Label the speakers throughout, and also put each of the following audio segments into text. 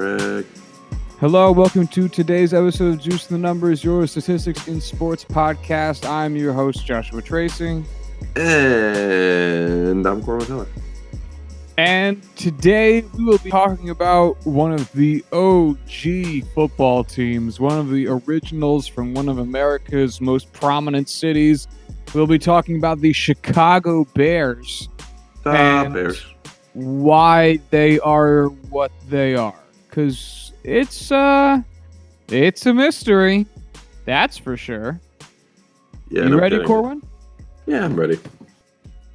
Speaker 1: Hello, welcome to today's episode of Juice the Numbers, your statistics in sports podcast. I'm your host, Joshua Tracing.
Speaker 2: And I'm Corbin Miller.
Speaker 1: And today we will be talking about one of the OG football teams, one of the originals from one of America's most prominent cities. We'll be talking about the Chicago Bears.
Speaker 2: The
Speaker 1: And-
Speaker 2: Bears.
Speaker 1: why they are what they are because it's uh it's a mystery. That's for sure.
Speaker 2: Yeah,
Speaker 1: you ready
Speaker 2: kidding.
Speaker 1: corwin?
Speaker 2: Yeah, I'm ready.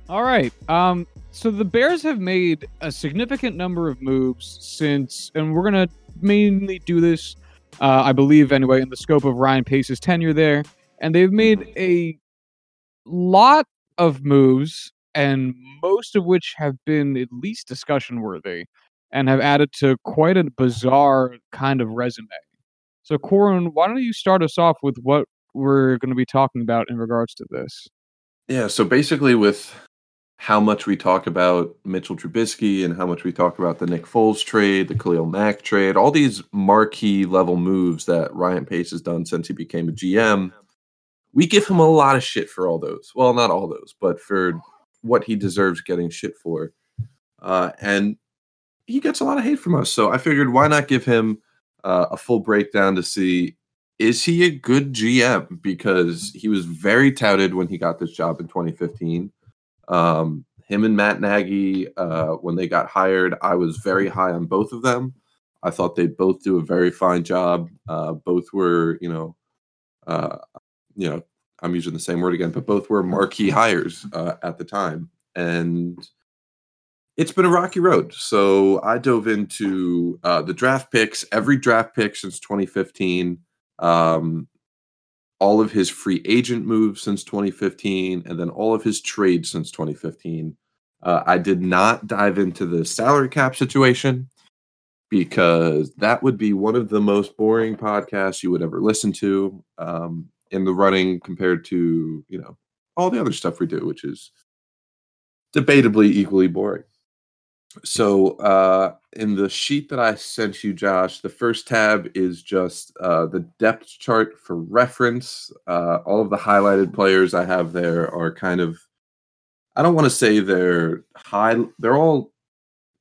Speaker 1: all right um so the bears have made a significant number of moves since and we're gonna mainly do this uh, i believe anyway in the scope of ryan pace's tenure there and they've made a lot of moves and most of which have been at least discussion worthy and have added to quite a bizarre kind of resume. So, Corin, why don't you start us off with what we're going to be talking about in regards to this?
Speaker 2: Yeah, so basically, with how much we talk about Mitchell Trubisky and how much we talk about the Nick Foles trade, the Khalil Mack trade, all these marquee level moves that Ryan Pace has done since he became a GM, we give him a lot of shit for all those. Well, not all those, but for what he deserves getting shit for. Uh, and he gets a lot of hate from us. So I figured why not give him uh, a full breakdown to see is he a good GM? Because he was very touted when he got this job in 2015. Um, him and Matt Nagy, uh, when they got hired, I was very high on both of them. I thought they'd both do a very fine job. Uh, both were, you know, uh, you know, I'm using the same word again, but both were marquee hires uh, at the time, and it's been a rocky road. So I dove into uh, the draft picks, every draft pick since 2015, um, all of his free agent moves since 2015, and then all of his trades since 2015. Uh, I did not dive into the salary cap situation because that would be one of the most boring podcasts you would ever listen to um, in the running compared to you know all the other stuff we do, which is debatably equally boring. So, uh, in the sheet that I sent you, Josh, the first tab is just uh, the depth chart for reference. Uh, all of the highlighted players I have there are kind of, I don't want to say they're high, they're all,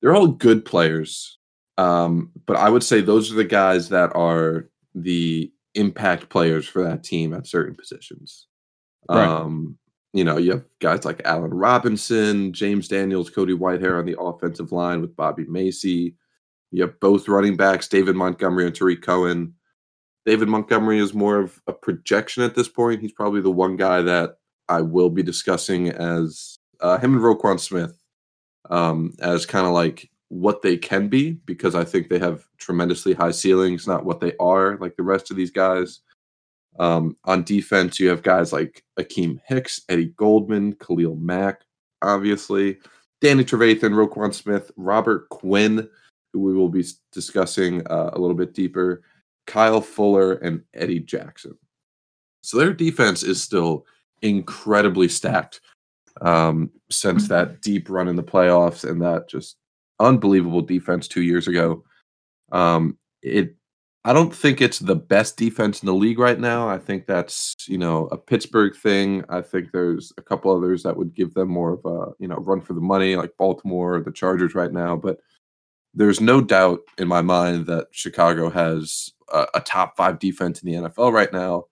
Speaker 2: they're all good players. Um, but I would say those are the guys that are the impact players for that team at certain positions.
Speaker 1: Right.
Speaker 2: Um, you know, you have guys like Allen Robinson, James Daniels, Cody Whitehair on the offensive line with Bobby Massie. You have both running backs, David Montgomery and Tarik Cohen. David Montgomery is more of a projection at this point. He's probably the one guy that I will be discussing as uh, him and Roquan Smith um, as kind of like what they can be because I think they have tremendously high ceilings, not what they are like the rest of these guys. Um, on defense, you have guys like Akiem Hicks, Eddie Goldman, Khalil Mack, obviously, Danny Trevathan, Roquan Smith, Robert Quinn, who we will be discussing uh, a little bit deeper, Kyle Fuller, and Eddie Jackson. So their defense is still incredibly stacked um, since that deep run in the playoffs and that just unbelievable defense two years ago. Um, it I don't think it's the best defense in the league right now. I think that's you know a Pittsburgh thing. I think there's a couple others that would give them more of a you know run for the money, like Baltimore, or the Chargers right now. But there's no doubt in my mind that Chicago has a, a top five defense in the NFL right now.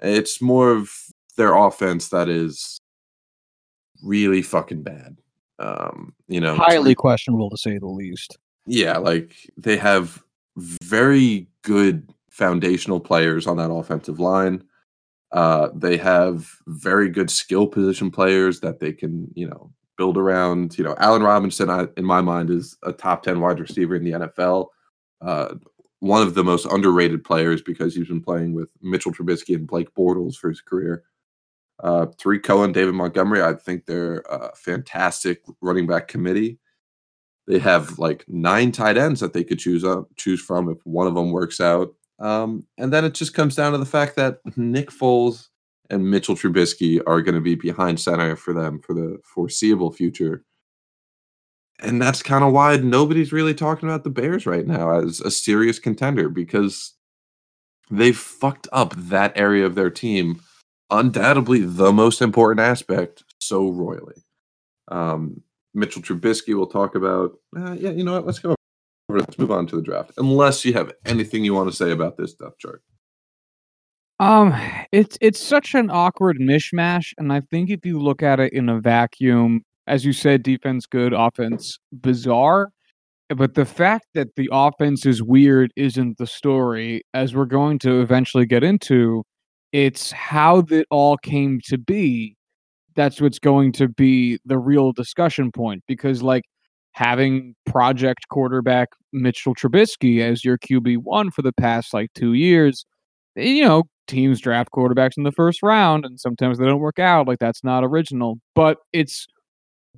Speaker 2: It's more of their offense that is really fucking bad. Um, you know,
Speaker 3: highly questionable to say the least.
Speaker 2: yeah, like they have very good foundational players on that offensive line. Uh, they have very good skill position players that they can, you know, build around. You know, Allen Robinson, I, in my mind, is a top 10 wide receiver in the NFL. Uh, one of the most underrated players because he's been playing with Mitchell Trubisky and Blake Bortles for his career. Uh, Tarik Cohen, David Montgomery, I think they're a fantastic running back committee. They have like nine tight ends that they could choose up, choose from if one of them works out. Um, and then it just comes down to the fact that Nick Foles and Mitchell Trubisky are going to be behind center for them for the foreseeable future. and that's kind of why nobody's really talking about the Bears right now as a serious contender because they've fucked up that area of their team, undoubtedly the most important aspect, so royally. Um, Mitchell Trubisky we'll talk about. Uh, yeah, you know what? Let's go. Let's move on to the draft. Unless you have anything you want to say about this depth chart.
Speaker 1: Um, it's it's such an awkward mishmash, and I think if you look at it in a vacuum, as you said, defense good, offense bizarre. But the fact that the offense is weird isn't the story, as we're going to eventually get into. It's how that all came to be. That's what's going to be the real discussion point because, like, having project quarterback Mitchell Trubisky as your QB1 for the past like two years, you know, teams draft quarterbacks in the first round and sometimes they don't work out. Like, that's not original, but it's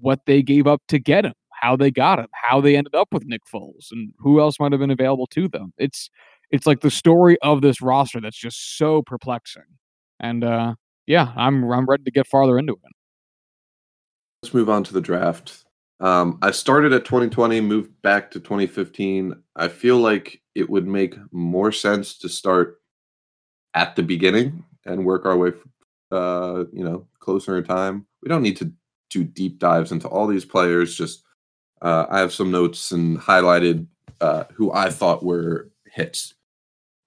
Speaker 1: what they gave up to get him, how they got him, how they ended up with Nick Foles, and who else might have been available to them. It's it's like the story of this roster that's just so perplexing. And uh yeah, I'm I'm ready to get farther into it.
Speaker 2: Let's move on to the draft. Um, I started at 2020, moved back to 2015. I feel like it would make more sense to start at the beginning and work our way, uh, you know, closer in time. We don't need to do deep dives into all these players. Just uh, I have some notes and highlighted uh, who I thought were hits.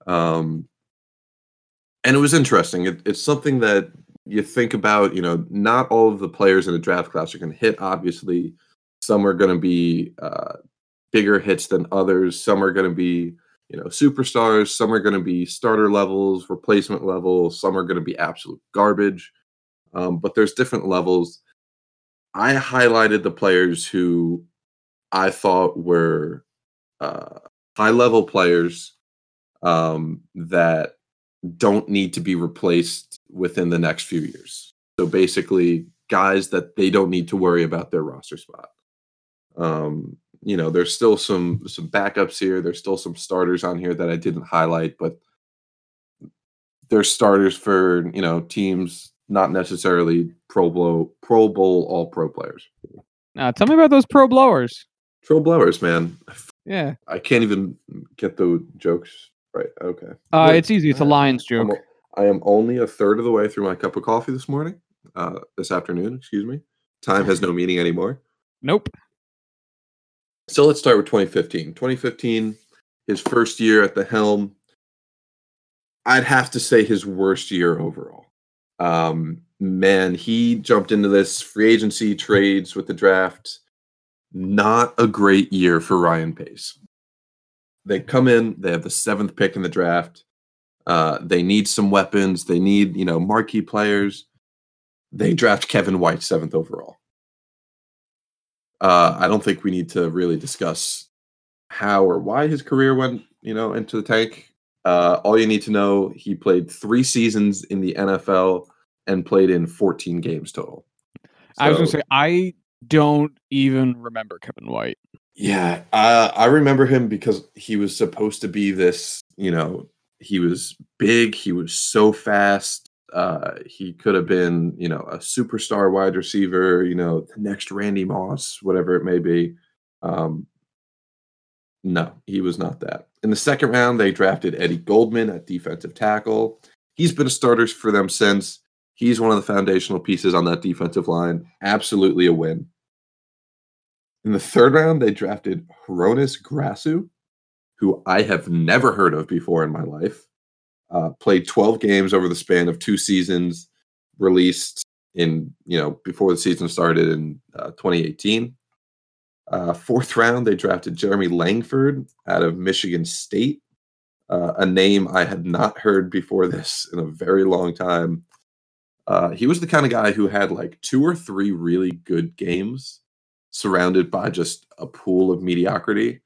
Speaker 2: Um, and it was interesting. It, it's something that you think about. You know, not all of the players in a draft class are going to hit. Obviously, some are going to be uh, bigger hits than others. Some are going to be you know superstars. Some are going to be starter levels, replacement levels. Some are going to be absolute garbage. Um, but there's different levels. I highlighted the players who I thought were uh, high level players um, that don't need to be replaced within the next few years. So basically, guys that they don't need to worry about their roster spot. Um, you know, there's still some some backups here. There's still some starters on here that I didn't highlight, but they're starters for you know teams not necessarily Pro Bowl Pro Bowl All Pro players.
Speaker 1: Now, tell me about those Pro Blowers.
Speaker 2: Pro Blowers, man.
Speaker 1: Yeah,
Speaker 2: I can't even get the jokes right. Okay,
Speaker 1: uh, it's easy. It's a Lions joke.
Speaker 2: I'm, I am only a third of the way through my cup of coffee this morning. Uh, this afternoon, excuse me. Time has no meaning anymore.
Speaker 1: Nope.
Speaker 2: So let's start with 2015. 2015, his first year at the helm. I'd have to say his worst year overall. Um, man, he jumped into this free agency trades with the draft. Not a great year for Ryan Pace. They come in, they have the seventh pick in the draft. Uh, they need some weapons. They need, you know, marquee players. They draft Kevin White seventh overall. Uh, I don't think we need to really discuss how or why his career went, you know, into the tank. Uh, all you need to know, he played three seasons in the NFL and played in 14 games total. So,
Speaker 1: I was gonna say I don't even remember Kevin White.
Speaker 2: Yeah, I remember him because he was supposed to be this. You know, he was big. He was so fast. Uh, he could have been, you know, a superstar wide receiver. You know, the next Randy Moss, whatever it may be. Um, no, he was not that. In the second round, they drafted Eddie Goldman at defensive tackle. He's been a starter for them since. He's one of the foundational pieces on that defensive line. Absolutely a win. In the third round, they drafted Hroniss Grasu, who I have never heard of before in my life. Uh, played 12 games over the span of two seasons, released in, you know, before the season started in uh, 2018. Uh, fourth round, they drafted Jeremy Langford out of Michigan State, uh, a name I had not heard before this in a very long time. Uh, he was the kind of guy who had like two or three really good games surrounded by just a pool of mediocrity,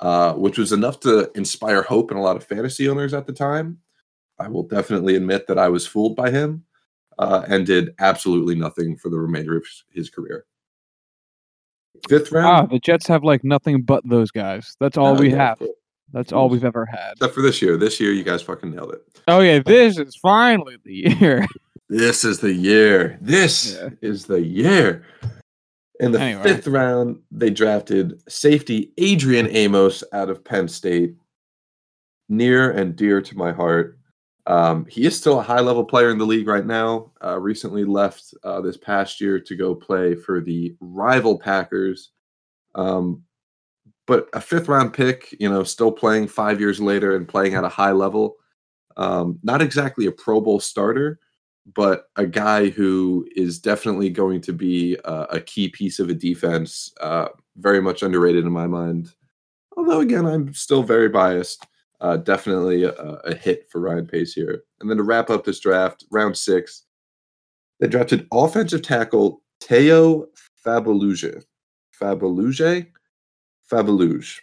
Speaker 2: uh, which was enough to inspire hope in a lot of fantasy owners at the time. I will definitely admit that I was fooled by him uh, and did absolutely nothing for the remainder of his career. Fifth round.
Speaker 1: Ah, the Jets have like nothing but those guys. That's all
Speaker 2: Uh,
Speaker 1: we
Speaker 2: yeah,
Speaker 1: have.
Speaker 2: cool.
Speaker 1: That's all we've ever had.
Speaker 2: Except for this year. This year, you guys fucking nailed it.
Speaker 1: Oh yeah, this is finally the year.
Speaker 2: This is the year. This
Speaker 1: Yeah.
Speaker 2: is the year. In the
Speaker 1: Anyway.
Speaker 2: fifth round, they drafted safety Adrian Amos out of Penn State. Near and dear to my heart. Um, he is still a high level player in the league right now. Uh, recently left uh, this past year to go play for the rival Packers. Um, but a fifth round pick, you know, still playing five years later and playing at a high level. Um, not exactly a Pro Bowl starter, but a guy who is definitely going to be a, a key piece of a defense. Uh, very much underrated in my mind. Although, again, I'm still very biased. Uh, definitely a, a hit for Ryan Pace here. And then to wrap up this draft, round six, they drafted offensive tackle Tayo Fabuluje. Fabaluge? Fabaluge.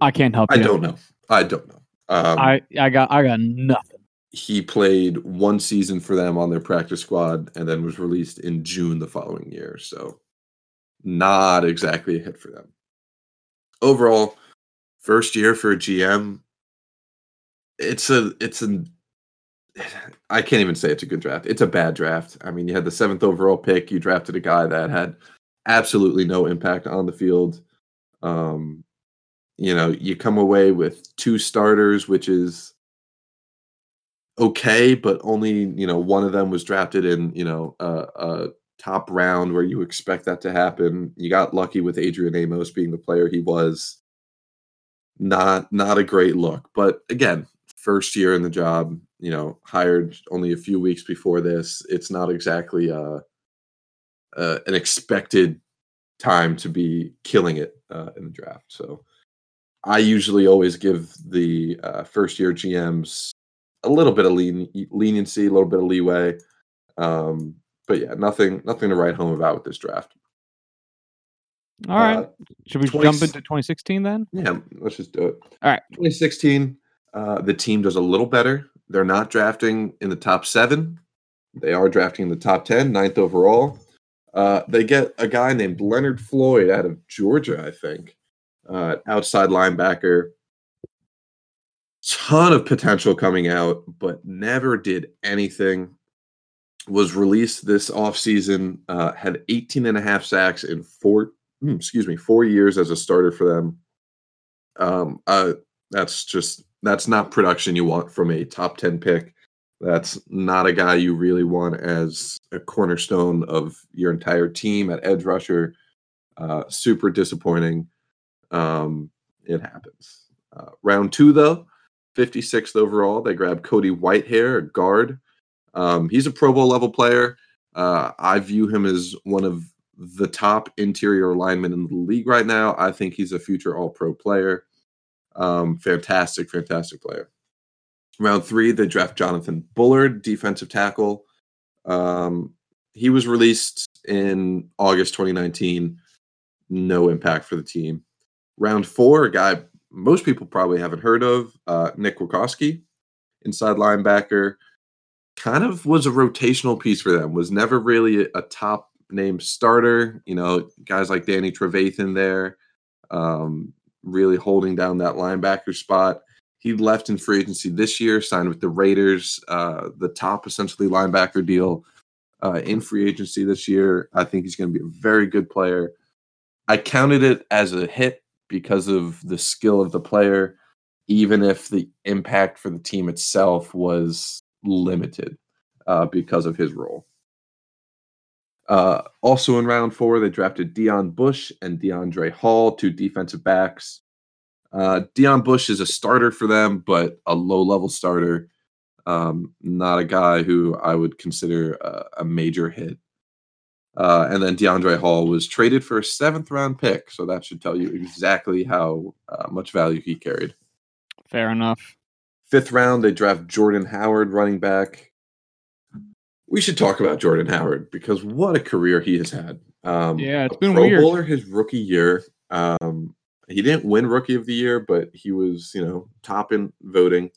Speaker 1: I can't help
Speaker 2: it.
Speaker 1: I
Speaker 2: don't know. I don't know. Um,
Speaker 1: I I got I got nothing.
Speaker 2: He played one season for them on their practice squad and then was released in June the following year. So, not exactly a hit for them. Overall, first year for a GM, it's a it's an I can't even say it's a good draft. It's a bad draft. I mean, you had the seventh overall pick. You drafted a guy that had absolutely no impact on the field. Um, you know, you come away with two starters, which is okay, but only you know one of them was drafted in you know a, top round where you expect that to happen. You got lucky with Adrian Amos being the player he was. Not not a great look, but again, first year in the job, you know, hired only a few weeks before this. It's not exactly uh, uh, an expected time to be killing it uh, in the draft. So I usually always give the uh, first year GMs a little bit of lean, leniency, a little bit of leeway. Um, but yeah, nothing nothing to write home about with this draft.
Speaker 1: All right.
Speaker 2: Uh,
Speaker 1: Should we
Speaker 2: 20
Speaker 1: jump into 2016 then?
Speaker 2: yeah, let's just do it.
Speaker 1: All right.
Speaker 2: 2016, uh, the team does a little better. They're not drafting in the top seven. They are drafting in the top 10, ninth overall. Uh, they get a guy named Leonard Floyd out of Georgia, I think, uh, outside linebacker. Ton of potential coming out, but never did anything. Was released this offseason, uh, had 18 and a half sacks in four, hmm, excuse me, four years as a starter for them. Um, uh, that's just that's not production you want from a top 10 pick. That's not a guy you really want as a cornerstone of your entire team at edge rusher. Uh, super disappointing. Um, it happens. Uh, round two, though, 56th overall, they grab Cody Whitehair, a guard. Um, he's a Pro Bowl level player. Uh, I view him as one of the top interior linemen in the league right now. I think he's a future All Pro player. Um, fantastic, fantastic player. Round three, they draft Jonathan Bullard, defensive tackle. Um, he was released in August 2019. No impact for the team. Round four, a guy most people probably haven't heard of, uh, Nick Kwiatkoski, inside linebacker. Kind of was a rotational piece for them. Was never really a, a top name starter. You know, guys like Danny Trevathan there, um, really holding down that linebacker spot. He left in free agency this year, signed with the Raiders, uh, the top essentially linebacker deal uh, in free agency this year. I think he's going to be a very good player. I counted it as a hit because of the skill of the player, even if the impact for the team itself was limited uh, because of his role. Uh, also in round four, they drafted Deon Bush and DeAndre Hall, two defensive backs. Uh, Deon Bush is a starter for them, but a low level starter. Um, not a guy who I would consider a, a major hit. Uh, and then DeAndre Hall was traded for a seventh round pick. So that should tell you exactly how uh, much value he carried.
Speaker 1: Fair enough.
Speaker 2: Fifth round, they draft Jordan Howard, running back. We should talk about Jordan Howard because what a career he has had. Um,
Speaker 1: Yeah, it's been
Speaker 2: Pro
Speaker 1: weird.
Speaker 2: Bowler his rookie year. Um, he didn't win Rookie of the Year, but he was, you know, top in voting.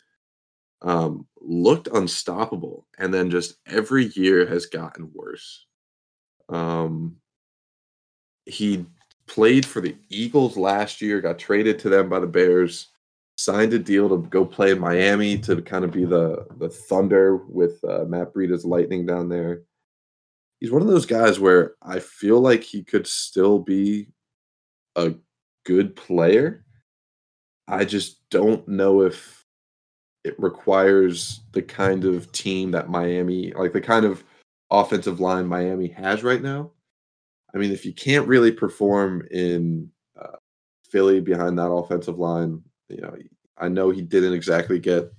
Speaker 2: Um, looked unstoppable, and then just every year has gotten worse. Um, he played for the Eagles last year, got traded to them by the Bears, signed a deal to go play in Miami to kind of be the the Thunder with uh, Matt Breida's Lightning down there. he's one of those guys where I feel like he could still be a good player. I just don't know if it requires the kind of team that Miami, like the kind of offensive line Miami has right now. I mean, if you can't really perform in uh, Philly behind that offensive line, you know, I know he didn't exactly get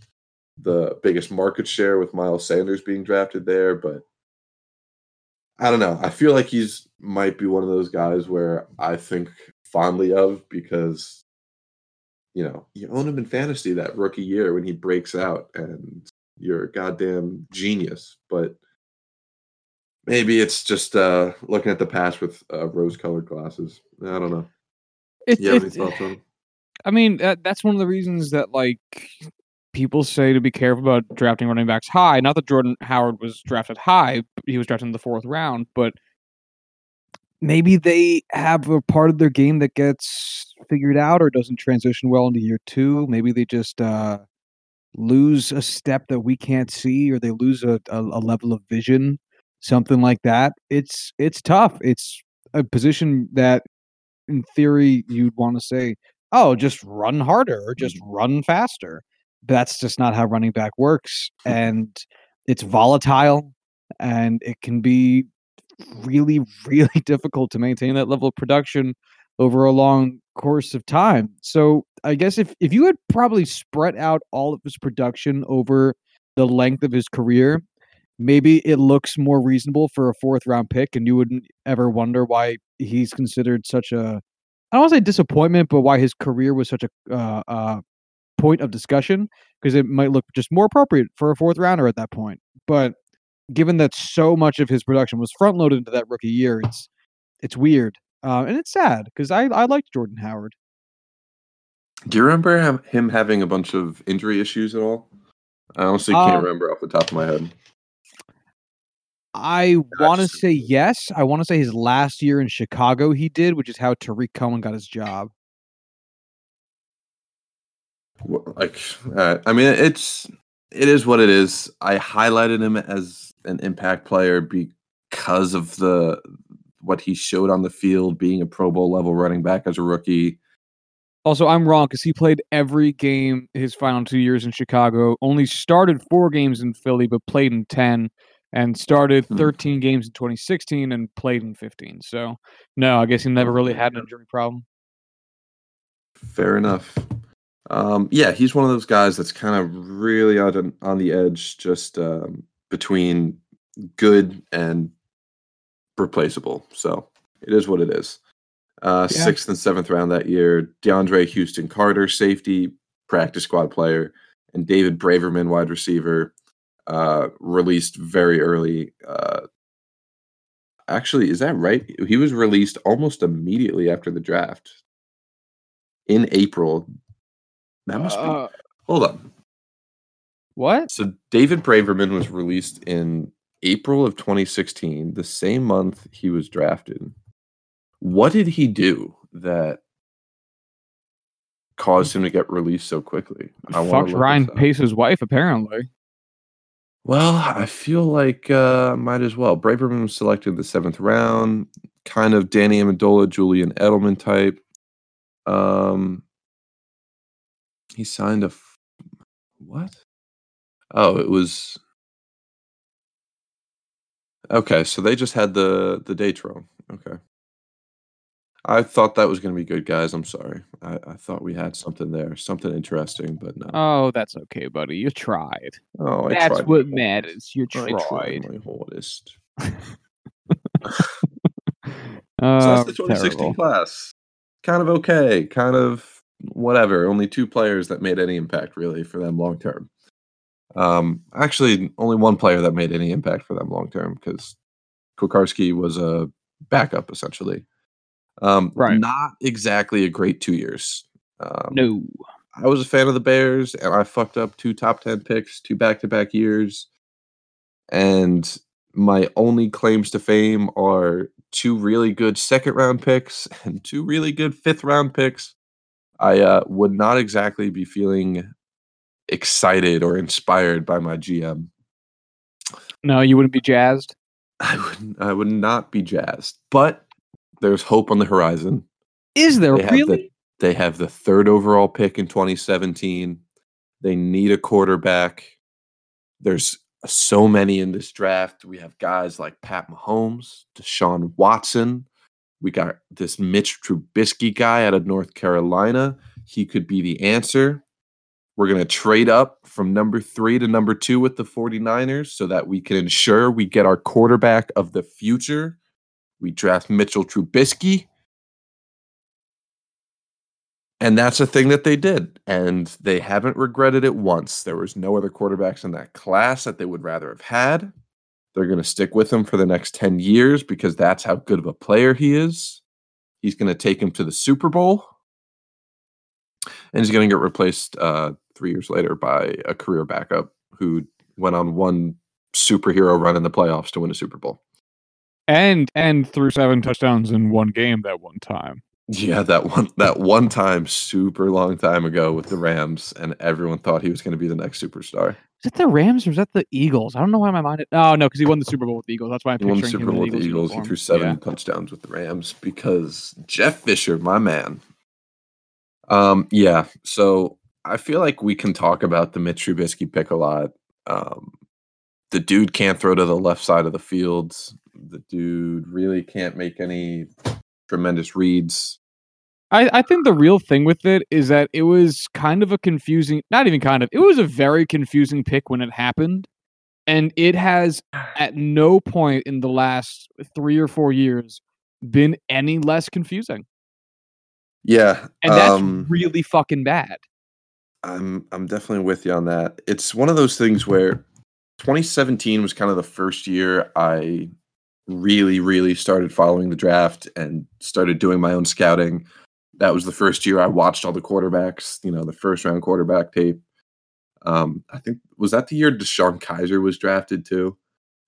Speaker 2: the biggest market share with Miles Sanders being drafted there, but I don't know. I feel like he's might be one of those guys where I think fondly of because you know you own him in fantasy that rookie year when he breaks out and you're a goddamn genius. But maybe it's just uh looking at the past with uh, rose-colored glasses. I don't know.
Speaker 1: It's,
Speaker 2: You have any thoughts on?
Speaker 1: I mean, that, that's one of the reasons that like people say to be careful about drafting running backs high. Not that Jordan Howard was drafted high; but he was drafted in the fourth round. But maybe they have a part of their game that gets figured out or doesn't transition well into year two. Maybe they just uh, lose a step that we can't see, or they lose a, a, a level of vision, something like that. It's it's tough. It's a position that, in theory, you'd want to say oh, just run harder or just mm-hmm. run faster. But that's just not how running back works. Mm-hmm. And it's volatile and it can be really, really difficult to maintain that level of production over a long course of time. So I guess if, if you had probably spread out all of his production over the length of his career, maybe it looks more reasonable for a fourth round pick and you wouldn't ever wonder why he's considered such a I don't want to say disappointment, but why his career was such a uh, uh, point of discussion because it might look just more appropriate for a fourth rounder at that point. But given that so much of his production was front loaded into that rookie year, it's it's weird uh, and it's sad because I I liked Jordan Howard.
Speaker 2: Do you remember him, having a bunch of injury issues at all? I honestly can't
Speaker 1: Um,
Speaker 2: remember off the top of my head.
Speaker 1: I want to say yes. I want to say his last year in Chicago he did, which is how Tarik Cohen got his job.
Speaker 2: Like, uh, I mean, it's it is what it is. I highlighted him as an impact player because of the what he showed on the field, being a Pro Bowl level running back as a rookie.
Speaker 1: Also, I'm wrong because he played every game his final two years in Chicago. Only started four games in Philly, but played in ten, and started
Speaker 2: Hmm.
Speaker 1: 13 games in 2016 and played in 15. So, no, I guess he never really had an injury problem.
Speaker 2: Fair enough. Um, yeah, he's one of those guys that's kind of really on on the edge, just um, between good and replaceable. So it is what it is. Uh,
Speaker 1: Yeah.
Speaker 2: Sixth and seventh round that year, DeAndre Houston Carter, safety, practice squad player, and David Braverman, wide receiver, uh, released very early. Uh, actually, is that right? He was released almost immediately after the draft in April. That must be.
Speaker 1: Uh,
Speaker 2: Hold on.
Speaker 1: what?
Speaker 2: So David Braverman was released in April of 2016, the same month he was drafted. What did he do that caused him to get released so quickly? I
Speaker 1: Fucked Ryan. Pace's wife, apparently.
Speaker 2: Well, I feel like uh, might as well. Braverman was selected in the seventh round, kind of Danny Amendola, Julian Edelman type. Um, he signed a f- what? Oh, it was okay. So they just had the the date wrong. Okay, I thought that was going to be good, guys. I'm sorry. I, I thought we had something there, something interesting, but no.
Speaker 1: Oh, that's okay, buddy. You tried.
Speaker 2: oh, I
Speaker 1: that's
Speaker 2: tried
Speaker 1: what matters. You
Speaker 2: hardest. I
Speaker 1: tried.
Speaker 2: tried my hardest. So that's the 2016
Speaker 1: terrible.
Speaker 2: class. Kind of okay, kind of whatever. Only two players that made any impact really for them long term. Um, actually, only one player that made any impact for them long term because Kwiatkoski was a backup essentially. Um,
Speaker 1: Right.
Speaker 2: Not exactly a great two years. Um,
Speaker 1: No.
Speaker 2: I was a fan of the Bears, and I fucked up two top ten picks, two back to back years, and my only claims to fame are two really good second round picks and two really good fifth round picks. I uh, would not exactly be feeling excited or inspired by my GM.
Speaker 1: No, you wouldn't be jazzed.
Speaker 2: I wouldn't. I would not be jazzed, but there's hope on the horizon.
Speaker 1: Is there
Speaker 2: They
Speaker 1: really?
Speaker 2: the they have the third overall pick in 2017. They need a quarterback. There's so many in this draft. We have guys like Pat Mahomes, Deshaun Watson. We got this Mitch Trubisky guy out of North Carolina. He could be the answer. We're going to trade up from number three to number two with the 49ers so that we can ensure we get our quarterback of the future. We draft Mitchell Trubisky. And that's a thing that they did. And they haven't regretted it once. There was no other quarterbacks in that class that they would rather have had. They're going to stick with him for the next 10 years because that's how good of a player he is. He's going to take him to the Super Bowl. And he's going to get replaced uh, three years later by a career backup who went on one superhero run in the playoffs to win a Super Bowl.
Speaker 1: And and threw seven touchdowns in one game that one time.
Speaker 2: Yeah, that one that one time super long time ago with the Rams, and everyone thought he was going to be the next superstar.
Speaker 1: Is that the Rams or is that the Eagles? I don't know why my mind. Oh no, because he won the Super Bowl with the Eagles. That's why I'm
Speaker 2: He won the
Speaker 1: picturing
Speaker 2: Super
Speaker 1: him
Speaker 2: Bowl with the Eagles. He threw seven
Speaker 1: Yeah.
Speaker 2: touchdowns with the Rams because Jeff Fisher, my man. Um, yeah. So I feel like we can talk about the Mitch Trubisky pick a lot. Um, the dude can't throw to the left side of the field. The dude really can't make any tremendous reads.
Speaker 1: I, I think the real thing with it is that it was kind of a confusing, not even kind of, it was a very confusing pick when it happened. And it has at no point in the last three or four years been any less confusing.
Speaker 2: Yeah.
Speaker 1: And that's
Speaker 2: um,
Speaker 1: really fucking bad.
Speaker 2: I'm I'm definitely with you on that. It's one of those things where 2017 was kind of the first year I really really started following the draft and started doing my own scouting. That was the first year I watched all the quarterbacks, you know, the first round quarterback tape. Um, I think was that the year DeShone Kizer was drafted too.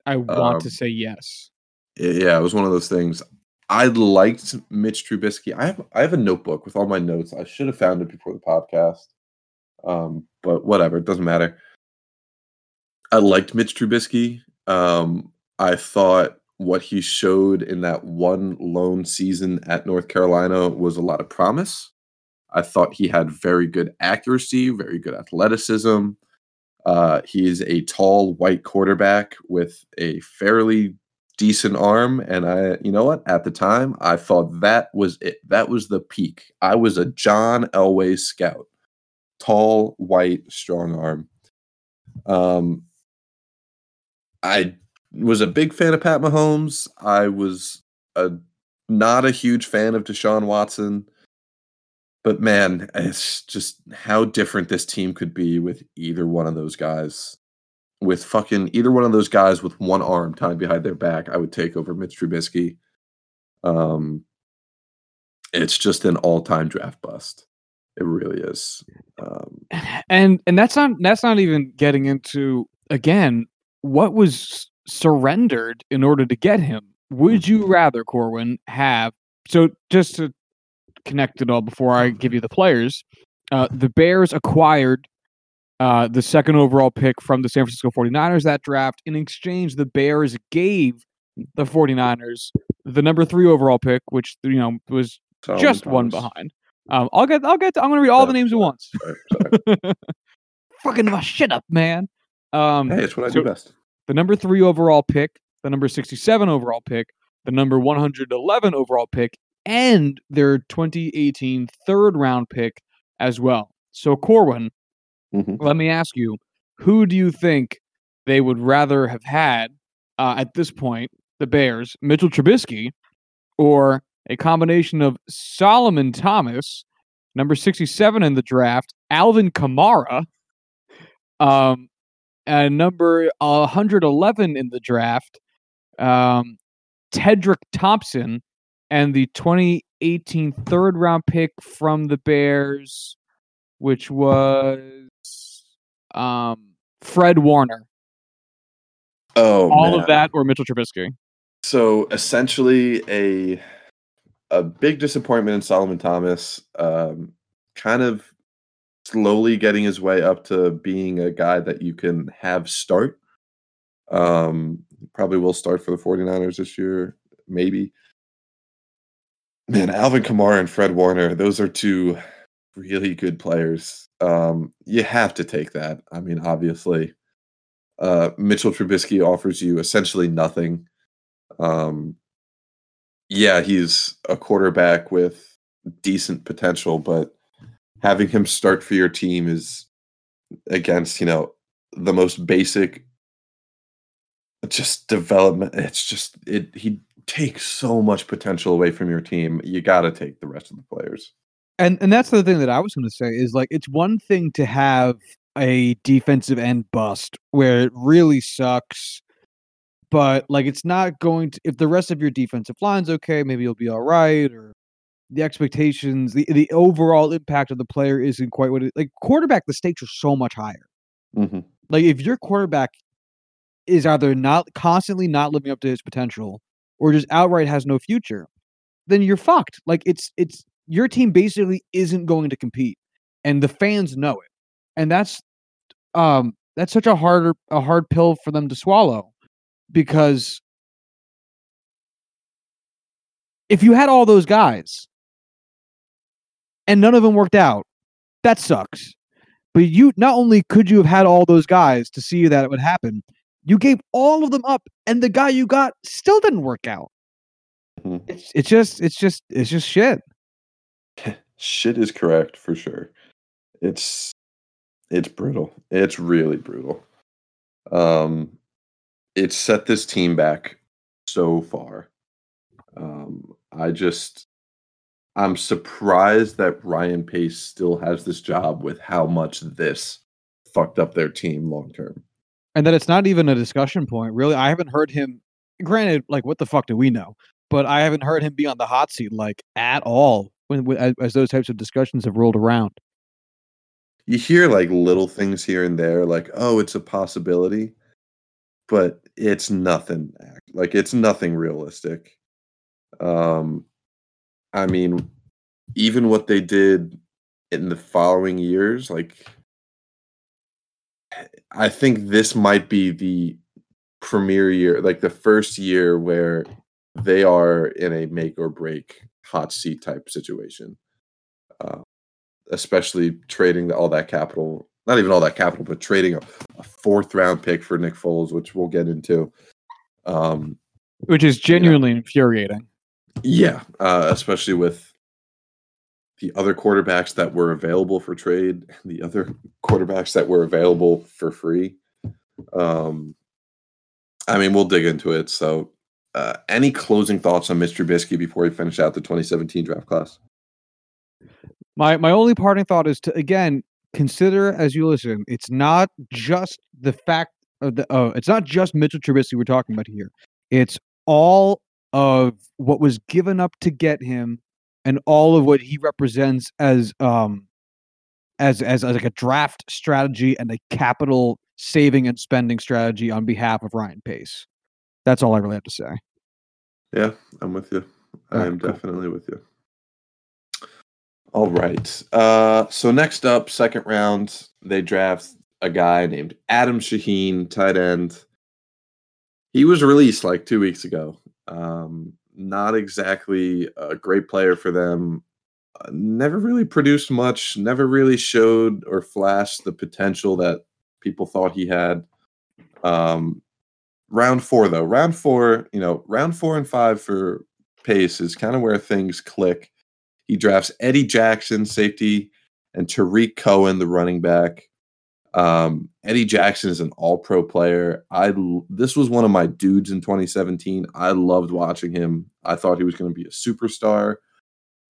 Speaker 1: I want to
Speaker 2: um,
Speaker 1: say yes.
Speaker 2: Yeah, it was one of those things. I liked Mitch Trubisky. I have I have a notebook with all my notes. I should have found it before the podcast. Um, but whatever, it doesn't matter. I liked Mitch Trubisky. Um, I thought what he showed in that one lone season at North Carolina was a lot of promise. I thought he had very good accuracy, very good athleticism. Uh, he is a tall white quarterback with a fairly decent arm, and I, you know what? At the time, I thought that was it. That was the peak. I was a John Elway scout. Tall, white, strong arm. Um, I was a big fan of Pat Mahomes. I was a not a huge fan of Deshaun Watson. But man, it's just how different this team could be with either one of those guys. With fucking either one of those guys with one arm tied behind their back, I would take over Mitch Trubisky. Um, it's just an all-time draft bust. It really is. Um,
Speaker 1: and and that's not that's not even getting into again what was surrendered in order to get him would you rather corwin have so just to connect it all before i give you the players uh, the bears acquired uh, the second overall pick from the san francisco 49ers that draft in exchange the bears gave the 49ers the number three overall pick which you know was just one behind um, i'll get i'll get to, i'm gonna read all the names at once
Speaker 2: Sorry, sorry.
Speaker 1: fucking my shit up, man. Um,
Speaker 2: Hey, it's what I
Speaker 1: So-
Speaker 2: do best.
Speaker 1: The number three overall pick, the number 67 overall pick, the number 111 overall pick, and their 2018 third round pick as well. So, Corwin,
Speaker 2: Mhm.
Speaker 1: let me ask you, who do you think they would rather have had uh, at this point, the Bears, Mitchell Trubisky, or a combination of Solomon Thomas, number 67 in the draft, Alvin Kamara, um, and number 111 in the draft, um, Tedrick Thompson, and the 2018 third round pick from the Bears, which was um, Fred Warner.
Speaker 2: Oh,
Speaker 1: All
Speaker 2: man.
Speaker 1: of that or Mitchell Trubisky.
Speaker 2: So essentially, a a big disappointment in Solomon Thomas. Um, kind of slowly getting his way up to being a guy that you can have start. Um, Probably will start for the 49ers this year, maybe. Man, Alvin Kamara and Fred Warner, those are two really good players. Um, you have to take that. I mean, obviously, uh, Mitchell Trubisky offers you essentially nothing. Um, yeah, he's a quarterback with decent potential, but having him start for your team is against, you know, the most basic just development. It's just it he takes so much potential away from your team. You got to take the rest of the players.
Speaker 1: And and that's the thing that I was going to say is like it's one thing to have a defensive end bust where it really sucks, but like it's not going to if the rest of your defensive line's okay, maybe you'll be all right or the expectations, the the overall impact of the player isn't quite what it like quarterback the stakes are so much higher.
Speaker 2: Mm-hmm.
Speaker 1: Like if your quarterback is either not constantly not living up to his potential or just outright has no future, then you're fucked. Like it's it's your team basically isn't going to compete and the fans know it. And that's um that's such a harder a hard pill for them to swallow because if you had all those guys and none of them worked out, that sucks. But you not only could you have had all those guys to see that it would happen, you gave all of them up, and the guy you got still didn't work out.
Speaker 2: Mhm.
Speaker 1: It's it's just it's just it's just shit.
Speaker 2: Shit is correct for sure. It's it's brutal. It's really brutal. Um it's set this team back so far. Um I just I'm surprised that Ryan Pace still has this job with how much this fucked up their team long term.
Speaker 1: And that it's not even a discussion point. Really, I haven't heard him. Granted, like what the fuck do we know? But I haven't heard him be on the hot seat like at all when, when as, as those types of discussions have rolled around.
Speaker 2: You hear like little things here and there, like, oh, it's a possibility, but it's nothing like it's nothing realistic. Um I mean, even what they did in the following years, like I think this might be the premier year, like the first year where they are in a make or break hot seat type situation. Uh, especially trading all that capital, not even all that capital, but trading a, a fourth round pick for Nick Foles, which we'll get into. Um,
Speaker 1: Which is genuinely infuriating.
Speaker 2: Yeah, uh, especially with the other quarterbacks that were available for trade, the other quarterbacks that were available for free. Um, I mean, we'll dig into it. So, uh, any closing thoughts on Mr. Trubisky before we finish out the 2017 draft class?
Speaker 1: My my only parting thought is to again consider as you listen. It's not just the fact of the oh, it's not just Mitchell Trubisky we're talking about here. It's all of what was given up to get him, and all of what he represents as um as as, as like a draft strategy and a capital saving and spending strategy on behalf of Ryan Pace. That's all I really have to say.
Speaker 2: Yeah, I'm with you.
Speaker 1: Right,
Speaker 2: I'm
Speaker 1: cool.
Speaker 2: definitely with you. All right. Uh, so next up, second round, they draft a guy named Adam Shaheen, tight end. He was released like two weeks ago. Um, not exactly a great player for them. Uh, never really produced much. Never really showed or flashed the potential that people thought he had. Um, round four, though, round four, you know, round four and five for Pace is kind of where things click. He drafts Eddie Jackson, safety, and Tarik Cohen, the running back. Um, Eddie Jackson is an all-pro player. I this was one of my dudes in 2017. I loved watching him. I thought he was going to be a superstar.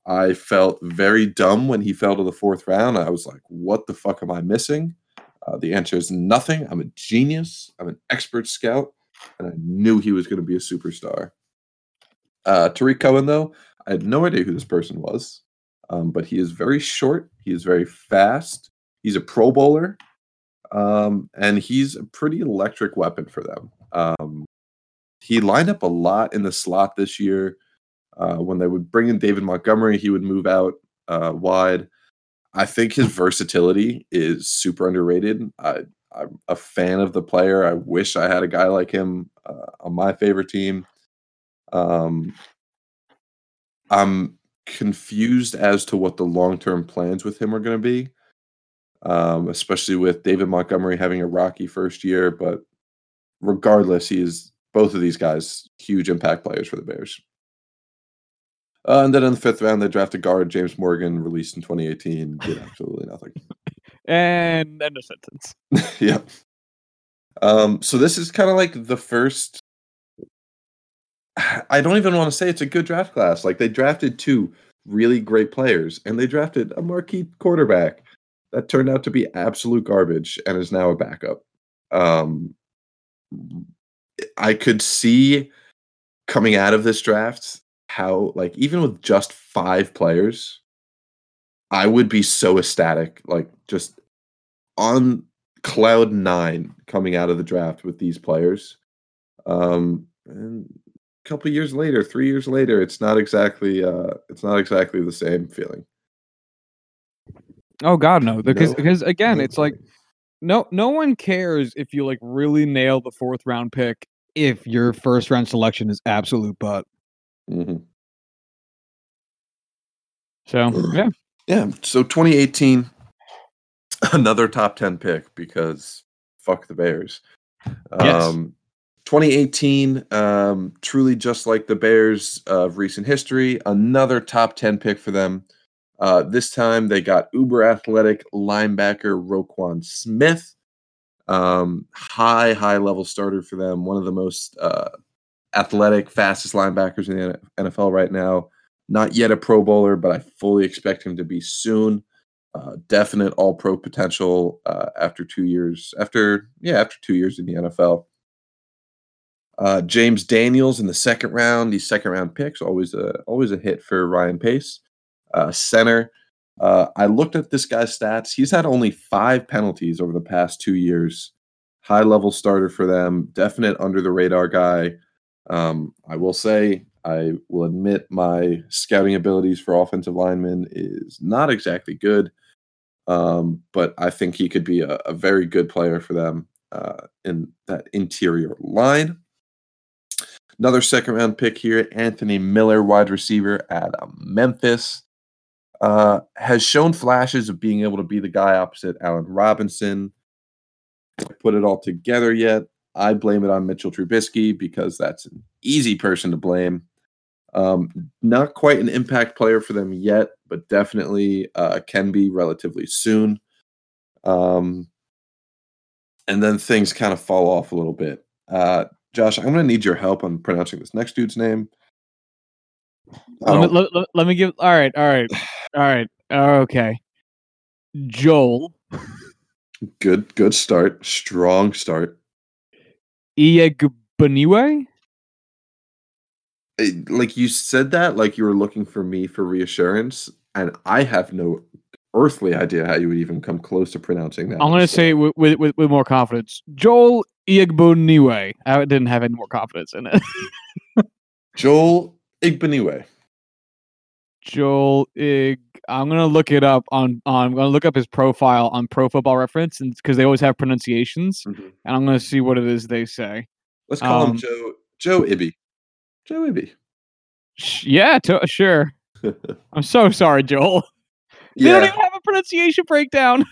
Speaker 2: I felt very dumb when he fell to the fourth round. I was like, "What the fuck am I missing?" Uh, the answer is nothing. I'm a genius. I'm an expert scout, and I knew he was going to be a superstar. Uh, Tarik Cohen, though, I had no idea who this person was, um, but he is very short. He is very fast. He's a Pro Bowler, um, and he's a pretty electric weapon for them. Um, he lined up a lot in the slot this year. Uh, when they would bring in David Montgomery, he would move out uh, wide. I think his versatility is super underrated. I I'm a fan of the player. I wish I had a guy like him uh, on my favorite team. Um, I'm confused as to what the long term plans with him are going to be, um, especially with David Montgomery having a rocky first year. But regardless, he is both of these guys huge impact players for the Bears. Uh, and then in the fifth round, they drafted guard James Morgan, released in 2018. Did absolutely nothing.
Speaker 1: And end of sentence.
Speaker 2: yeah. Um, so this is kind of like the first. I don't even want to say it's a good draft class. Like they drafted two really great players, and they drafted a marquee quarterback that turned out to be absolute garbage and is now a backup. Um, I could see coming out of this draft how, like, even with just five players, I would be so ecstatic, like, just on cloud nine coming out of the draft with these players. Um, and a couple years later, three years later, it's not exactly uh, it's not exactly the same feeling.
Speaker 1: Oh God, no! Because
Speaker 2: No.
Speaker 1: because again,
Speaker 2: No
Speaker 1: it's like no no one cares if you like really nail the fourth round pick if your first round selection is absolute butt.
Speaker 2: Mhm.
Speaker 1: So yeah,
Speaker 2: Yeah. So 2018, another top 10 pick because fuck the Bears.
Speaker 1: Yes.
Speaker 2: Um, 2018, um, truly just like the Bears of recent history, another top 10 pick for them. Uh, this time they got uber athletic linebacker Roquan Smith. Um, high, high level starter for them. One of the most uh, athletic, fastest linebackers in the NFL right now. Not yet a Pro Bowler, but I fully expect him to be soon. Uh, definite All Pro potential uh, after two years. After yeah, after two years in the NFL. Uh, James Daniels in the second round. These second round picks always a always a hit for Ryan Pace. Uh, center. Uh, I looked at this guy's stats. He's had only five penalties over the past two years. High level starter for them. Definite under the radar guy. Um, I will say, I will admit my scouting abilities for offensive linemen is not exactly good. Um, but I think he could be a, a very good player for them uh, in that interior line. Another second round pick here, Anthony Miller, wide receiver at Memphis, uh, has shown flashes of being able to be the guy opposite Allen Robinson. Put it all together yet? I blame it on Mitchell Trubisky because that's an easy person to blame. Um, not quite an impact player for them yet, but definitely uh, can be relatively soon. Um, and then things kind of fall off a little bit. Uh, Josh, I'm going to need your help on pronouncing this next dude's name.
Speaker 1: Let me, let, let- let me give. All right, all right, all right. Okay, Joel
Speaker 2: good, good start. Strong start.
Speaker 1: Iyiegbuniwe.
Speaker 2: Eh, Like you said that, like you were looking for me for reassurance, and I have no earthly idea how you would even come close to pronouncing that.
Speaker 1: I'm gonna
Speaker 2: So-
Speaker 1: say with, with with more confidence, Joel Iyiegbuniwe. I didn't have any more confidence in it.
Speaker 2: Joel Igbaniwe.
Speaker 1: Joel Ig. I'm gonna look it up on on. I'm gonna look up his profile on Pro Football Reference, and because they always have pronunciations, and I'm gonna see what it is they say.
Speaker 2: Let's call
Speaker 1: Um,
Speaker 2: him Joe Joe Ibby. Joe Ibby.
Speaker 1: Sh- Yeah, to, sure. I'm so sorry, Joel. They don't even have a pronunciation breakdown.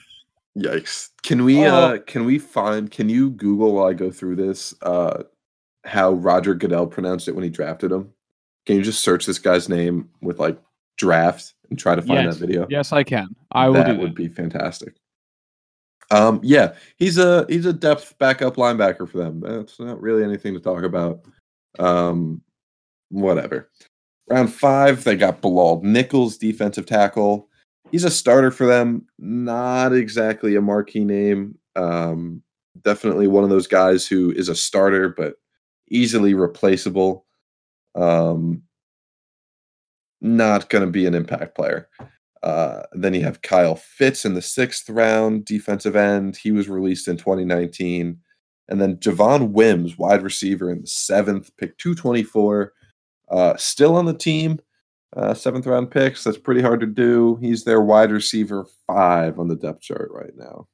Speaker 2: Yikes. Can we
Speaker 1: Oh.
Speaker 2: uh can we find can you Google while I go through this uh how Roger Goodell pronounced it when he drafted him? Can you just search this guy's name with like draft and try to find
Speaker 1: Yes.
Speaker 2: that video?
Speaker 1: Yes, I can. I will
Speaker 2: that
Speaker 1: do
Speaker 2: would
Speaker 1: that.
Speaker 2: be fantastic. Um, yeah, he's a he's a depth backup linebacker for them. That's not really anything to talk about. Um, whatever. Round five, they got Bilal Nichols, defensive tackle. He's a starter for them. Not exactly a marquee name. Um, definitely one of those guys who is a starter, but easily replaceable. Um, not going to be an impact player. Uh, then you have Kyle Fitts in the sixth round, defensive end. He was released in 2019. And then Javon Wims, wide receiver in the seventh, pick 224. Uh, still on the team, uh, seventh round picks. That's pretty hard to do. He's their wide receiver five on the depth chart right now.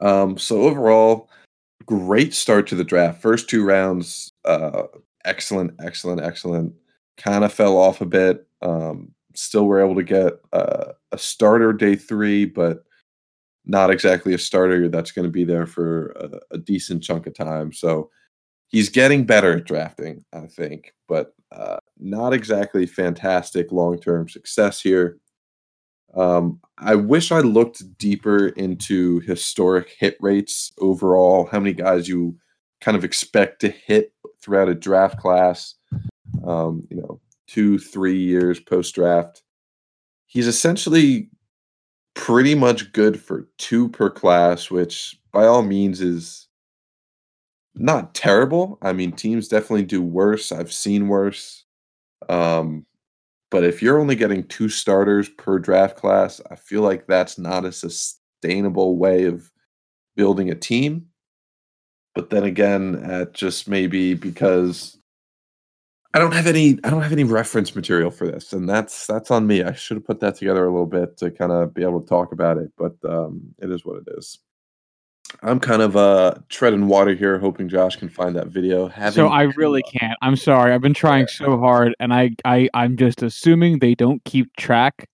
Speaker 2: Um, so overall, great start to the draft. First two rounds, uh, excellent, excellent, excellent. Kind of fell off a bit. Um, still were able to get uh, a starter day three, but not exactly a starter that's going to be there for a, a, decent chunk of time. So he's getting better at drafting, I think, but uh, not exactly fantastic long term success here. Um, I wish I looked deeper into historic hit rates overall, how many guys you kind of expect to hit throughout a draft class, um, you know, two, three years post draft. He's essentially pretty much good for two per class, which by all means is not terrible. I mean, teams definitely do worse. I've seen worse. Um, but if you're only getting two starters per draft class, I feel like that's not a sustainable way of building a team. But then again, at just maybe because I don't have any I don't have any reference material for this, and that's that's on me. I should have put that together a little bit to kind of be able to talk about it, but um, it is what it is. I'm kind of uh treading water here, hoping Josh can find that video.
Speaker 1: Having so I really can't. I'm sorry. I've been trying so hard, and I I I'm just assuming they don't keep track